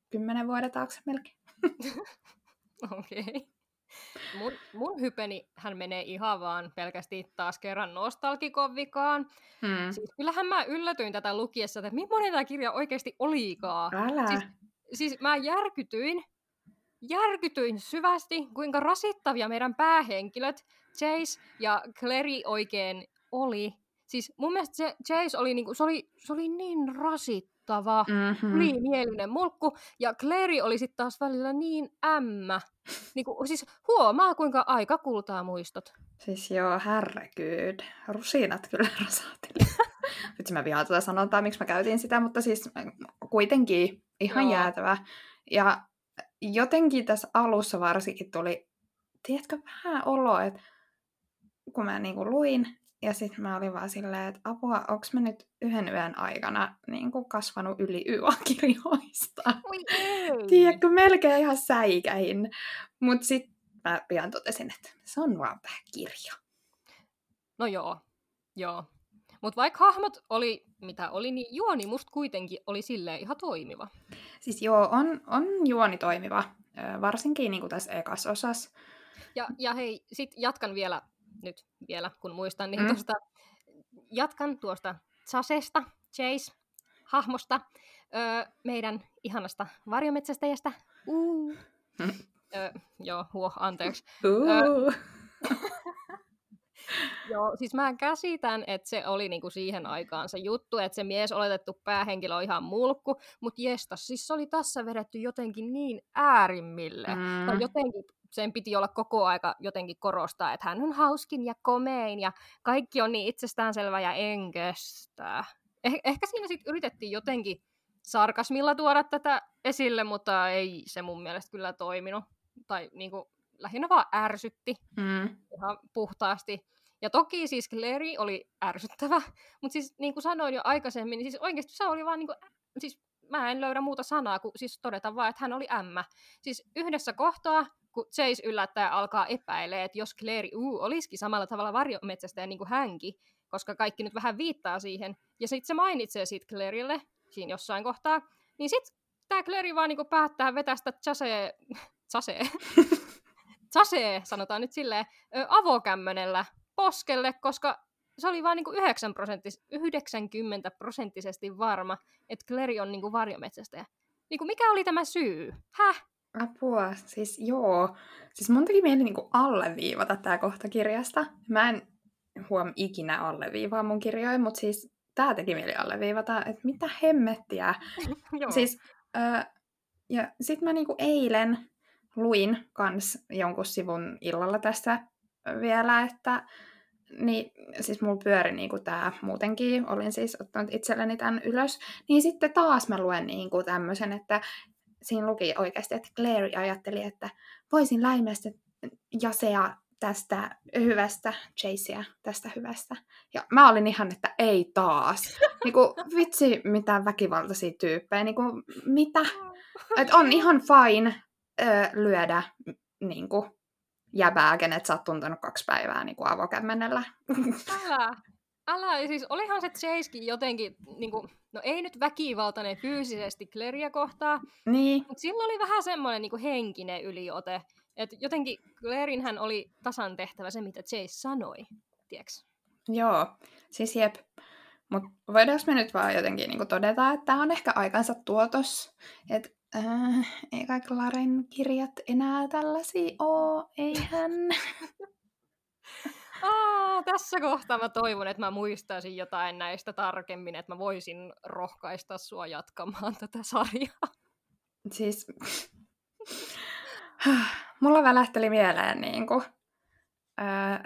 kymmenen vuoden taakse melkein. Okei. Okay. mun, mun hypeni hän menee ihan vaan pelkästään taas kerran nostalgikovikaan. Hmm. Siis kyllähän mä yllätyin tätä lukiessa, että millainen tämä kirja oikeasti olikaan. Älä. Siis, siis mä järkytyin, järkytyin syvästi, kuinka rasittavia meidän päähenkilöt Chase ja Clary oikein oli. Siis mun mielestä Chase oli, niinku, se oli, se oli niin rasittava, mm-hmm. niin mulkku, ja Clary oli sitten taas välillä niin ämmä. Niinku, siis huomaa, kuinka aika kultaa muistot. Siis joo, herregud. Rusinat kyllä rasaatille. Nyt mä vihaan tätä sanontaa, miksi mä käytin sitä, mutta siis kuitenkin ihan joo. jäätävä. Ja jotenkin tässä alussa varsinkin tuli, tiedätkö, vähän olo, että kun mä niinku luin, ja sitten mä olin vaan silleen, että apua, onks mä nyt yhden yön aikana niin kuin kasvanut yli YA-kirjoista? Tiedätkö, melkein ihan säikähin. Mutta sitten mä pian totesin, että se on vaan vähän kirja. No joo, joo. Mutta vaikka hahmot oli mitä oli, niin juoni musta kuitenkin oli silleen ihan toimiva. Siis joo, on, on juoni toimiva, varsinkin niin kuin tässä ekas osas. Ja, ja hei, sit jatkan vielä nyt vielä, kun muistan, niin mm. tuosta, jatkan tuosta Chasesta, Chase, hahmosta, öö, meidän ihanasta varjometsästäjästä. Uh. Mm. Öö, joo, huo, anteeksi. Uh. Öö, Joo, siis mä käsitän, että se oli niinku siihen aikaan se juttu, että se mies oletettu päähenkilö on ihan mulkku, mutta jestas, siis se oli tässä vedetty jotenkin niin äärimmille. Mm. Tai jotenkin sen piti olla koko aika jotenkin korostaa, että hän on hauskin ja komein ja kaikki on niin itsestäänselvä ja enkestä. Eh- ehkä siinä sitten yritettiin jotenkin sarkasmilla tuoda tätä esille, mutta ei se mun mielestä kyllä toiminut. Tai niin kuin, lähinnä vaan ärsytti mm. ihan puhtaasti. Ja toki siis Clary oli ärsyttävä, mutta siis niin kuin sanoin jo aikaisemmin, niin siis oikeasti se oli vaan niin kuin, siis mä en löydä muuta sanaa kuin siis todeta vaan, että hän oli ämmä. Siis yhdessä kohtaa, kun Chase yllättäen alkaa epäilee, että jos Clary uu, olisikin samalla tavalla varjometsästäjä niin kuin hänkin, koska kaikki nyt vähän viittaa siihen, ja sitten se mainitsee siitä Clarylle siinä jossain kohtaa, niin sitten tämä Clary vaan niin kuin päättää vetästä Chase, Chase, Chase, sanotaan nyt silleen, avokämmönellä poskelle, koska se oli vain niinku 9 prosenttis, 90 prosenttisesti varma, että Clary on niinku varjometsästäjä. Niinku, mikä oli tämä syy? Häh? Apua, siis joo. Siis mun teki mieli niinku alleviivata tää kohta kirjasta. Mä en huom ikinä alleviivaa mun kirjoja, mutta siis tää teki mieli alleviivata, että mitä hemmettiä. siis, äh, ja sit mä niinku eilen luin kans jonkun sivun illalla tässä vielä, että niin, siis mulla pyöri niinku tää muutenkin, olin siis ottanut itselleni tämän ylös, niin sitten taas mä luen niinku tämmöisen, että siinä luki oikeasti, että Clary ajatteli, että voisin läimestä Jasea tästä hyvästä, Chasea tästä hyvästä. Ja mä olin ihan, että ei taas. Niinku, vitsi, mitä väkivaltaisia tyyppejä. Niinku, mitä? Et on ihan fine ö, lyödä niinku, jäbää, kenet sä oot tuntenut kaksi päivää niin kuin avokämmenellä. Älä, älä. Siis olihan se Chasekin jotenkin, niin kuin, no ei nyt väkivaltainen fyysisesti Claria kohtaa, niin. mutta sillä oli vähän semmoinen niin kuin henkinen yliote. Että jotenkin Clarin hän oli tasan tehtävä se, mitä Chase sanoi, tieks? Joo, siis jep. Mutta voidaanko me nyt vaan jotenkin niin todeta, että tämä on ehkä aikansa tuotos, että Äh, ei kai Klaren kirjat enää tällaisia oo, eihän. Aa, tässä kohtaa mä toivon, että mä muistaisin jotain näistä tarkemmin, että mä voisin rohkaista sua jatkamaan tätä sarjaa. Siis, mulla välähteli mieleen niin kuin,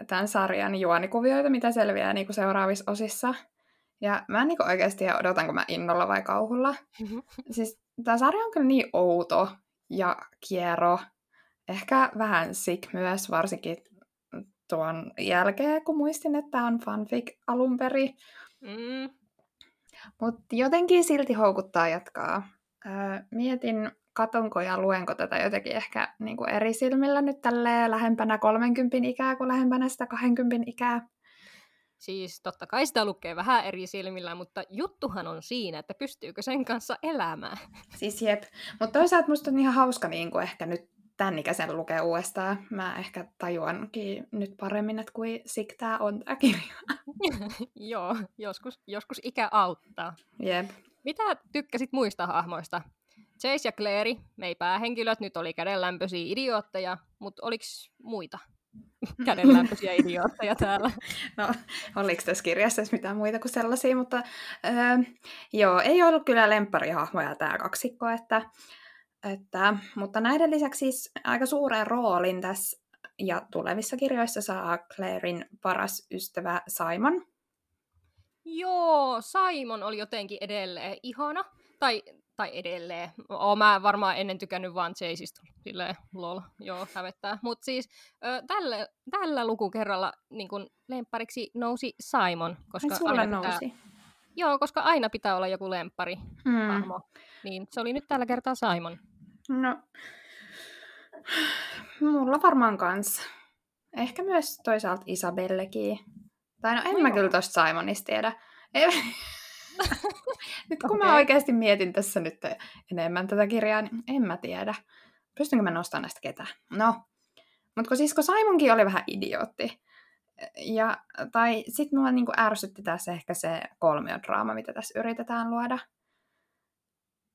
tämän sarjan juonikuvioita, mitä selviää niin kuin seuraavissa osissa. Ja mä en niin oikeasti odotan, kun mä innolla vai kauhulla. siis tämä sarja on kyllä niin outo ja kiero. Ehkä vähän sick myös, varsinkin tuon jälkeen, kun muistin, että tämä on fanfic alun perin. Mm. Mutta jotenkin silti houkuttaa jatkaa. Öö, mietin, katonko ja luenko tätä jotenkin ehkä niin kuin eri silmillä nyt tälleen lähempänä 30 ikää kuin lähempänä sitä 20 ikää. Siis totta kai sitä lukee vähän eri silmillä, mutta juttuhan on siinä, että pystyykö sen kanssa elämään. Siis jep. Mutta toisaalta musta on ihan hauska niin kuin ehkä nyt tämän ikäisen lukea uudestaan. Mä ehkä tajuankin nyt paremmin, että kuin sik tää on tää kirja. Joo, joskus, joskus ikä auttaa. Jep. Mitä tykkäsit muista hahmoista? Chase ja Clary, me ei päähenkilöt, nyt oli kädenlämpöisiä idiootteja, mutta oliko muita kädenlämpöisiä idiootteja täällä? No, oliko tässä kirjassa mitään muita kuin sellaisia, mutta öö, joo, ei ollut kyllä lempparihahmoja tämä kaksikko, että, että, mutta näiden lisäksi siis aika suuren roolin tässä ja tulevissa kirjoissa saa Clairin paras ystävä Simon. Joo, Simon oli jotenkin edelleen ihana. Tai tai edelleen. Oon mä varmaan ennen tykännyt vaan Chaseista, silleen lol, joo, hävettää. Mutta siis ö, tällä, tällä lukukerralla niin kun lemppariksi nousi Simon. Koska sulla aina nousi? Pitää, joo, koska aina pitää olla joku lemppari hmm. hahmo. Niin se oli nyt tällä kertaa Simon. No, mulla varmaan kans. Ehkä myös toisaalta Isabellekin. Tai no en no mä joo. kyllä tosta Simonista tiedä. nyt kun okay. mä oikeasti mietin tässä nyt enemmän tätä kirjaa, niin en mä tiedä. Pystynkö mä nostamaan näistä ketään? No, mutta kun siis kun Simonkin oli vähän idiootti, ja, tai sitten mua niinku ärsytti tässä ehkä se kolmiodraama, mitä tässä yritetään luoda.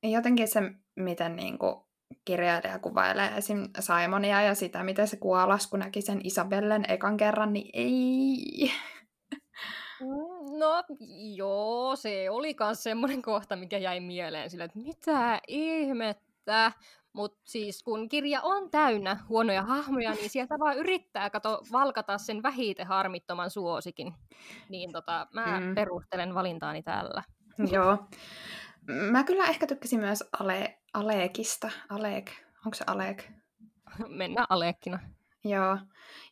Jotenkin se, miten niinku kirjailija kuvailee esim. Simonia ja sitä, miten se kuolas, kun näki sen Isabellen ekan kerran, niin ei. Mm, no joo, se oli myös semmoinen kohta, mikä jäi mieleen sille, että mitä ihmettä. Mutta siis kun kirja on täynnä huonoja hahmoja, niin sieltä vaan yrittää kato, valkata sen vähiten harmittoman suosikin. Niin tota, mä mm. perustelen valintaani tällä. Joo. Mä kyllä ehkä tykkäsin myös Ale, Alekista. Alek, onko se Alek? Mennään Alekkina. Joo,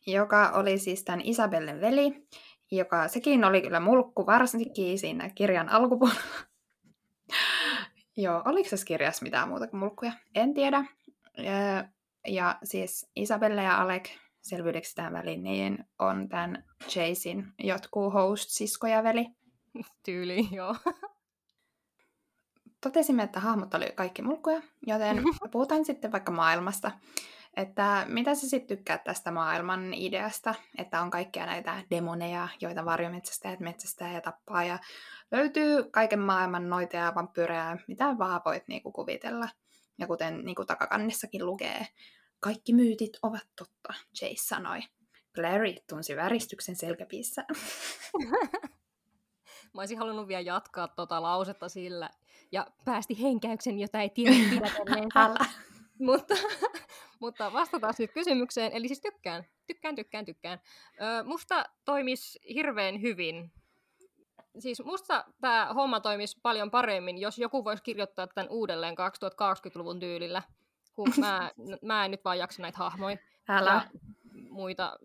joka oli siis tämän Isabellen veli joka sekin oli kyllä mulkku, varsinkin siinä kirjan alkupuolella. Joo, oliko se kirjassa mitään muuta kuin mulkkuja? En tiedä. Ja, ja siis Isabelle ja Alec, selvyydeksi tämän väliin, niin on tämän Chasein jotkut host-siskoja veli. Tyyli, joo. Totesimme, että hahmot oli kaikki mulkkuja, joten puhutaan sitten vaikka maailmasta. Että mitä sä sitten tykkäät tästä maailman ideasta, että on kaikkia näitä demoneja, joita varjometsästäjät metsästää ja tappaa, ja löytyy kaiken maailman noita ja vampyyrejä, mitä vaan voit niinku kuvitella. Ja kuten niinku takakannissakin lukee, kaikki myytit ovat totta, Chase sanoi. Clary tunsi väristyksen selkäpiissä. Mä olisin halunnut vielä jatkaa tota lausetta sillä, ja päästi henkäyksen, jota ei tiedä mutta, mutta vastataan sitten kysymykseen. Eli siis tykkään, tykkään, tykkään, tykkään. Ö, musta toimis hirveän hyvin. Siis musta tämä homma toimisi paljon paremmin, jos joku voisi kirjoittaa tämän uudelleen 2020-luvun tyylillä, kun mä, mä en nyt vaan jaksa näitä hahmoja. Älä. Ja muita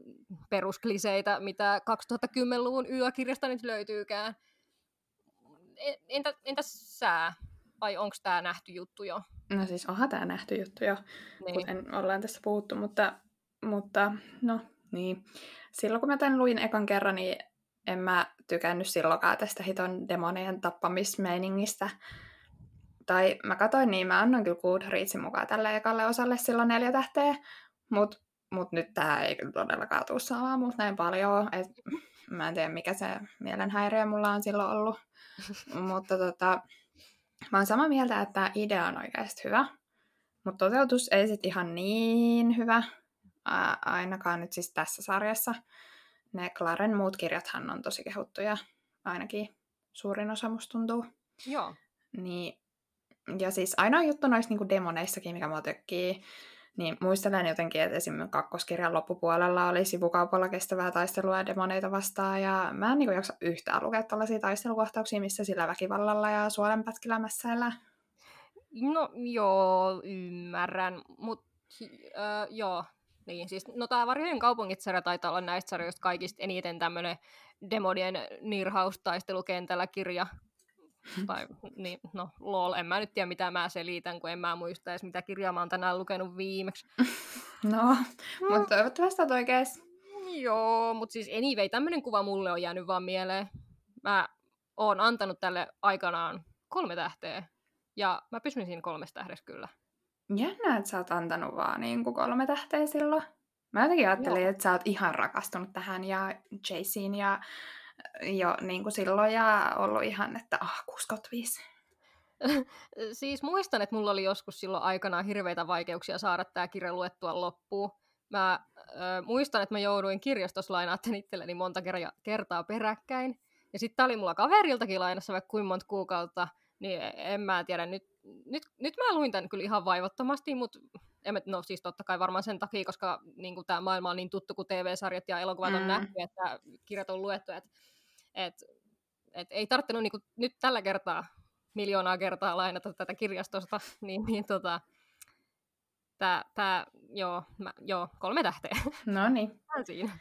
peruskliseitä, mitä 2010-luvun yökirjasta nyt löytyykään. Entä, entäs sä? Vai onko tämä nähty juttu jo? No siis onhan tämä nähty juttu jo, niin. kuten ollaan tässä puhuttu, mutta, mutta no niin. Silloin kun mä tämän luin ekan kerran, niin en mä tykännyt silloinkaan tästä hiton demonien tappamismeiningistä. Tai mä katsoin niin, mä annan kyllä Goodreadsin mukaan tälle ekalle osalle silloin neljä tähteä, mutta mut nyt tää ei kyllä todellakaan tuu saamaan mut näin paljon. Et, mä en tiedä, mikä se mielenhäiriö mulla on silloin ollut. mutta tota, Mä oon samaa mieltä, että idea on oikeasti hyvä, mutta toteutus ei sit ihan niin hyvä, ää, ainakaan nyt siis tässä sarjassa. Ne Claren muut kirjathan on tosi kehuttuja, ainakin suurin osa musta tuntuu. Joo. Niin, ja siis ainoa juttu noissa niinku demoneissakin, mikä mua tökkii, niin muistelen jotenkin, että esimerkiksi kakkoskirjan loppupuolella oli sivukaupalla kestävää taistelua demoneita vastaan, ja mä en niin jaksa yhtään lukea tällaisia taistelukohtauksia, missä sillä väkivallalla ja suolenpätkillä mässäillä. No joo, ymmärrän, mutta äh, joo, niin, siis, no tämä Varjojen kaupungit sarja taitaa olla näistä sarjoista kaikista eniten tämmöinen demonien nirhaustaistelukentällä kirja, tai niin, no lol, en mä nyt tiedä mitä mä selitän, kun en mä muista edes mitä kirjaa mä oon tänään lukenut viimeksi. No, no. mutta toivottavasti oot oikees. Joo, mutta siis anyway, tämmönen kuva mulle on jäänyt vaan mieleen. Mä oon antanut tälle aikanaan kolme tähteä, ja mä pysyn siinä kolmesta tähdessä kyllä. jännä, että sä oot antanut vaan niin kuin kolme tähteä silloin. Mä jotenkin ajattelin, Joo. että sä oot ihan rakastunut tähän ja Jayceen ja jo niin kuin silloin ja ollut ihan, että ah, 65. siis muistan, että mulla oli joskus silloin aikanaan hirveitä vaikeuksia saada tämä kirja luettua loppuun. Mä äh, muistan, että mä jouduin kirjastossa lainaamaan itselleni monta kertaa peräkkäin. Ja sitten oli mulla kaveriltakin lainassa vaikka kuinka monta kuukautta, niin en mä tiedä, nyt, nyt, nyt mä luin tämän kyllä ihan vaivottomasti, mutta no siis totta kai varmaan sen takia, koska niin tämä maailma on niin tuttu, kun TV-sarjat ja elokuvat on mm. nähty, että kirjat on luettu, että et, et ei tarvinnut niin kuin, nyt tällä kertaa miljoonaa kertaa lainata tätä kirjastosta, niin, niin tota, tää, tää, joo, mä, joo, kolme tähteä. No niin. siinä.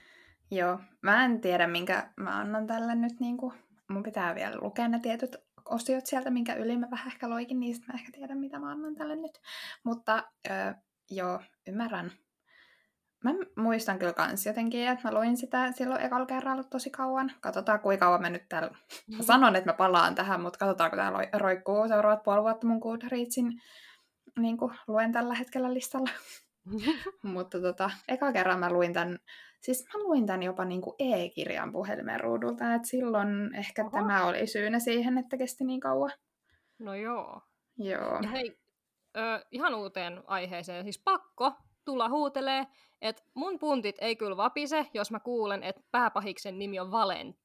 Joo, mä en tiedä, minkä mä annan tälle nyt, niin kuin, mun pitää vielä lukea ne tietyt osiot sieltä, minkä yli mä vähän ehkä loikin, niistä mä ehkä tiedän, mitä mä annan tälle nyt. Mutta öö, joo, ymmärrän. Mä muistan kyllä kans jotenkin, että mä luin sitä silloin ekalla kerralla tosi kauan. Katsotaan, kuinka kauan mä nyt täällä... Mä sanon, että mä palaan tähän, mutta katsotaan, kun tää roikkuu seuraavat puoli vuotta mun Goodreadsin niin kuin luen tällä hetkellä listalla. mutta tota, eka kerran mä luin tämän, siis mä luin tämän jopa niin kuin e-kirjan puhelimen ruudulta, että silloin ehkä Oho. tämä oli syynä siihen, että kesti niin kauan. No joo. Joo. Ja hei, ö, ihan uuteen aiheeseen, siis pakko tulla huutelee, että mun puntit ei kyllä vapise, jos mä kuulen, että pääpahiksen nimi on Valen,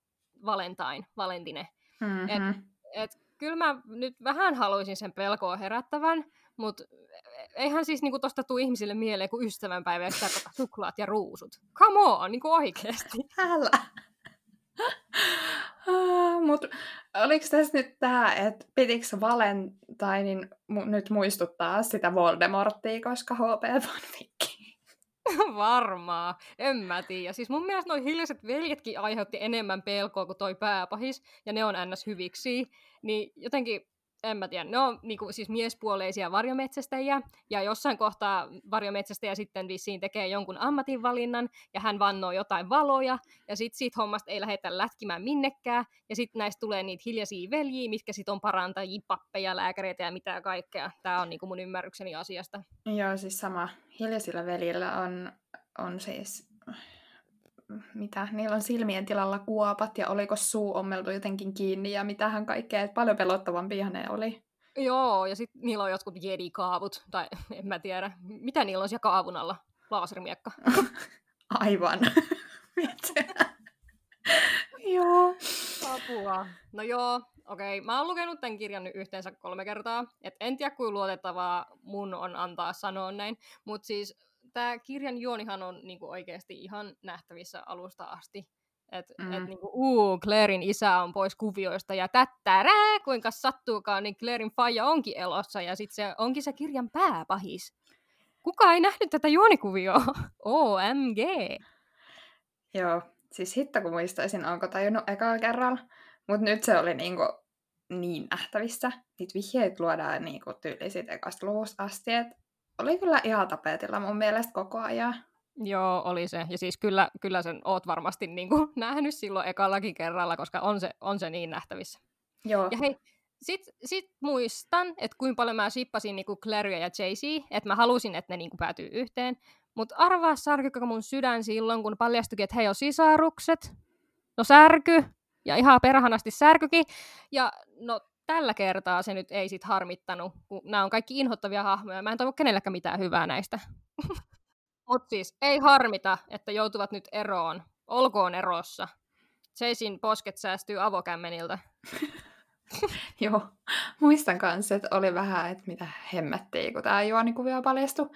Valentine, Valentine. Mm-hmm. Et, et, kyllä mä nyt vähän haluaisin sen pelkoa herättävän, mutta eihän siis niinku tosta tuu ihmisille mieleen kuin ystävänpäivä, että suklaat ja ruusut. Come on, niinku oikeesti. Älä. Ah, Mutta oliko tässä nyt tämä, että pitikö Valentinein mu- nyt muistuttaa sitä Voldemorttia, koska HP fanfikki? Varmaa, en mä tiedä. Siis mun mielestä noin hiljaiset veljetkin aiheutti enemmän pelkoa kuin toi pääpahis, ja ne on ns. hyviksi. Niin jotenkin en mä tiedä, ne on niin kuin, siis miespuoleisia varjometsästäjiä, ja jossain kohtaa varjometsästäjä sitten vissiin tekee jonkun ammatinvalinnan, ja hän vannoo jotain valoja, ja sitten siitä hommasta ei lähdetä lätkimään minnekään, ja sitten näistä tulee niitä hiljaisia veljiä, mitkä sitten on parantajia, pappeja, lääkäreitä ja mitä kaikkea. Tämä on niin kuin mun ymmärrykseni asiasta. Joo, siis sama. Hiljaisilla veljillä on, on siis mitä, niillä on silmien tilalla kuopat ja oliko suu ommeltu jotenkin kiinni ja mitähän kaikkea, että paljon pelottavampia ne oli. Joo, ja sitten niillä on jotkut jedikaavut, tai en mä tiedä, mitä niillä on siellä kaavun alla, laasermiekka. Aivan. joo. Apua. No joo, okei. Okay. Mä oon lukenut tämän kirjan nyt yhteensä kolme kertaa. Et en tiedä, kuinka luotettavaa mun on antaa sanoa näin. Mutta siis tämä kirjan juonihan on niinku oikeasti ihan nähtävissä alusta asti. Että mm. et niinku, uu, Clairin isä on pois kuvioista ja tättärää, kuinka sattuukaan, niin Clairin faija onkin elossa ja sitten se onkin se kirjan pääpahis. Kuka ei nähnyt tätä juonikuvioa? OMG! Joo, siis hitto kun muistaisin, onko tajunnut ekalla kerralla. Mutta nyt se oli niinku niin nähtävissä. Niitä vihjeitä luodaan niinku tyyli siitä ekasta luvusta asti, että oli kyllä ihan tapetilla mun mielestä koko ajan. Joo, oli se. Ja siis kyllä, kyllä sen oot varmasti niin kuin, nähnyt silloin ekallakin kerralla, koska on se, on se niin nähtävissä. Joo. Ja hei, sit, sit muistan, että kuinka paljon mä shippasin niin Claria ja Jay-Z, että mä halusin, että ne niin kuin, päätyy yhteen. Mutta arvaa särkykö mun sydän silloin, kun paljastuikin, että he on sisarukset. No särky, ja ihan perhanasti särkykin. Ja no tällä kertaa se nyt ei sit harmittanut, kun nämä on kaikki inhottavia hahmoja. Mä en toivo kenellekään mitään hyvää näistä. Mutta siis ei harmita, että joutuvat nyt eroon. Olkoon erossa. Chasing posket säästyy avokämmeniltä. Joo, muistan kanssa, että oli vähän, että mitä hemmettiin, kun tämä juonikuvio paljastui.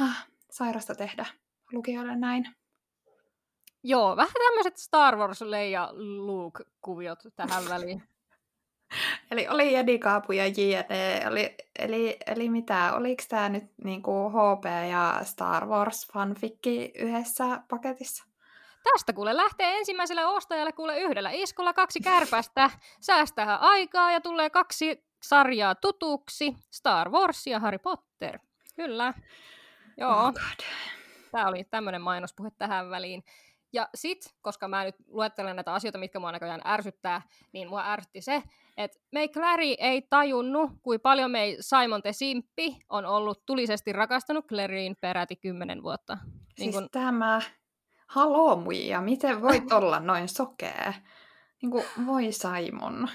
Ah, sairasta tehdä lukijoille näin. Joo, vähän tämmöiset Star Wars Leia Luke-kuviot tähän väliin. Eli oli Jedikaapu ja JD, eli, eli, eli mitä, oliko tämä nyt niinku HP ja Star Wars fanfikki yhdessä paketissa? Tästä kuule lähtee ensimmäiselle ostajalle kuule yhdellä iskulla kaksi kärpästä, säästää aikaa ja tulee kaksi sarjaa tutuksi, Star Wars ja Harry Potter. Kyllä. Joo. Oh God. Tämä oli tämmöinen mainospuhe tähän väliin. Ja sit, koska mä nyt luettelen näitä asioita, mitkä mua näköjään ärsyttää, niin mua ärsytti se, että May Clary ei tajunnut, kuin paljon May Simon te Simppi on ollut tulisesti rakastunut Claryin peräti kymmenen vuotta. Siis niin kun... tämä, haloo muija, miten voit olla noin sokea? Niin kuin, voi Simon.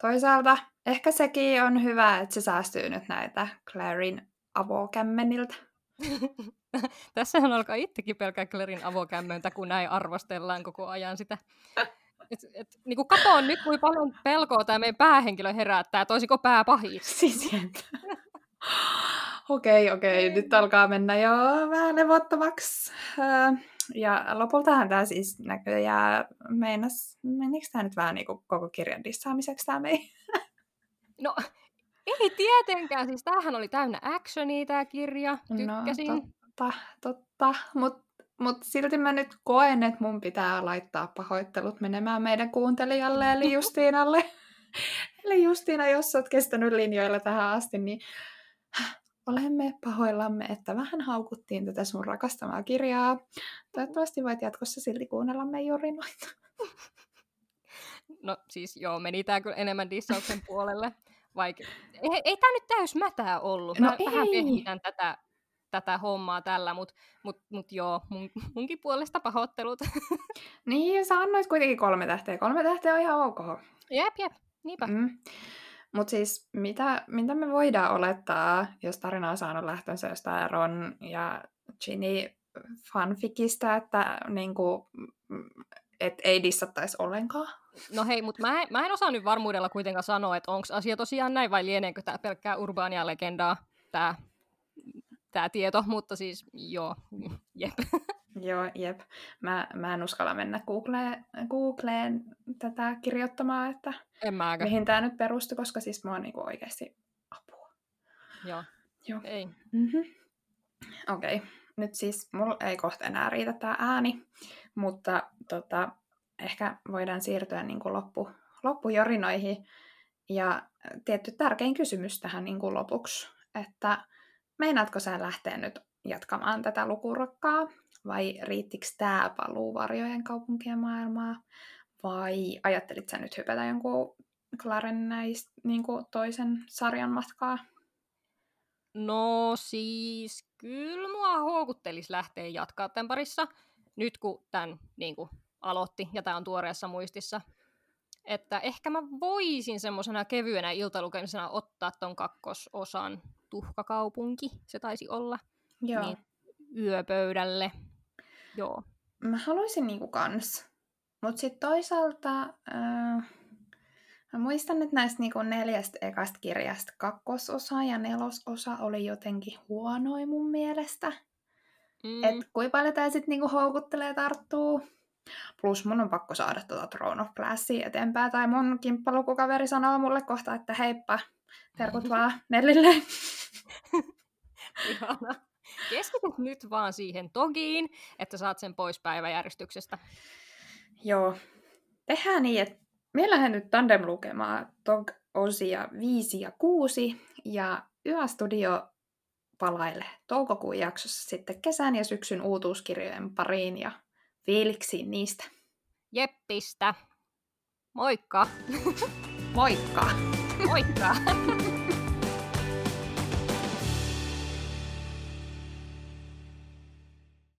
Toisaalta ehkä sekin on hyvä, että se säästyy nyt näitä Clarin avokämmeniltä. Tässähän alkaa itsekin pelkää Clarin avokämmöntä, kun näin arvostellaan koko ajan sitä. Et, et, niin kuin katoon nyt, kuinka paljon pelkoa tämä meidän päähenkilö herättää, toisiko pää pahis. Siis Okei, okei, nyt alkaa mennä jo vähän levottomaksi. Ja lopultahan tämä siis näköjään meinas, menikö tämä nyt vähän niin kuin koko kirjan dissaamiseksi tämä mei? No, ei tietenkään. Siis tämähän oli täynnä actionia tämä kirja. No, Tykkäsin. No, totta, totta. Mutta mut silti mä nyt koen, että mun pitää laittaa pahoittelut menemään meidän kuuntelijalle, eli Justiinalle. eli Justiina, jos oot kestänyt linjoilla tähän asti, niin olemme pahoillamme, että vähän haukuttiin tätä sun rakastamaa kirjaa. Toivottavasti voit jatkossa silti kuunnella meidän jorinoita. No siis joo, meni tää kyllä enemmän dissauksen puolelle. Vaikka, ei, ei tämä nyt täys mätää ollut. Mä no vähän kehitän tätä, tätä hommaa tällä, mutta mut, mut joo, mun, munkin puolesta pahoittelut. niin, sä annoit kuitenkin kolme tähteä. Kolme tähteä on ihan ok. Jep, jep, niinpä. Mm. Mutta siis mitä, mitä me voidaan olettaa, jos tarina on saanut lähtönsä jostain Ron ja Ginny fanfikista, että niinku, et ei dissattaisi ollenkaan? No hei, mutta mä, mä en osaa nyt varmuudella kuitenkaan sanoa, että onko asia tosiaan näin vai lieneekö tämä pelkkää urbaania legendaa, tämä tää tieto, mutta siis joo, jep. Joo, jep. Mä, mä en uskalla mennä Googleen, Googleen tätä kirjoittamaan, että en mäkään. mihin tämä nyt perustui, koska siis mua on niinku oikeasti apua. Joo. Joo. Ei. Mm-hmm. Okei. Okay. Nyt siis mulla ei kohta enää riitä tämä ääni, mutta tota, ehkä voidaan siirtyä niin kuin loppu, loppujorinoihin. Ja tietty tärkein kysymys tähän niin kuin lopuksi, että meinaatko sä lähteä nyt jatkamaan tätä lukurokkaa, vai riittikö tämä paluu varjojen kaupunkien maailmaa, vai ajattelit sä nyt hypätä jonkun Claren näistä niin kuin toisen sarjan matkaa? No siis, kyllä mua houkuttelisi lähteä jatkaa tämän parissa, nyt kun tämän niin kuin, aloitti, ja tämä on tuoreessa muistissa. Että ehkä mä voisin semmoisena kevyenä iltalukemisena ottaa ton kakkososan Tuhkakaupunki, se taisi olla. Joo. Niin, yöpöydälle. Joo. Mä haluaisin niinku kans. Mut sit toisaalta... Äh, mä muistan, että näistä niinku neljästä ekasta kirjasta kakkososa ja nelososa oli jotenkin huonoin mun mielestä. Mm. Et kuinka paljon tää sit niinku houkuttelee tarttuu. Plus mun on pakko saada tuota Throne of Glassia eteenpäin. Tai mun kimppalukukaveri sanoo mulle kohta, että heippa, terkut vaan Nellille. Ihana. Keskityt nyt vaan siihen togiin, että saat sen pois päiväjärjestyksestä. Joo. Tehdään niin, että meillä lähden nyt tandem lukemaan tog-osia 5 ja 6, ja Yöstudio palaille toukokuun jaksossa sitten kesän ja syksyn uutuuskirjojen pariin ja fiiliksiin niistä. Jeppistä. Moikka! Moikka! Moikka!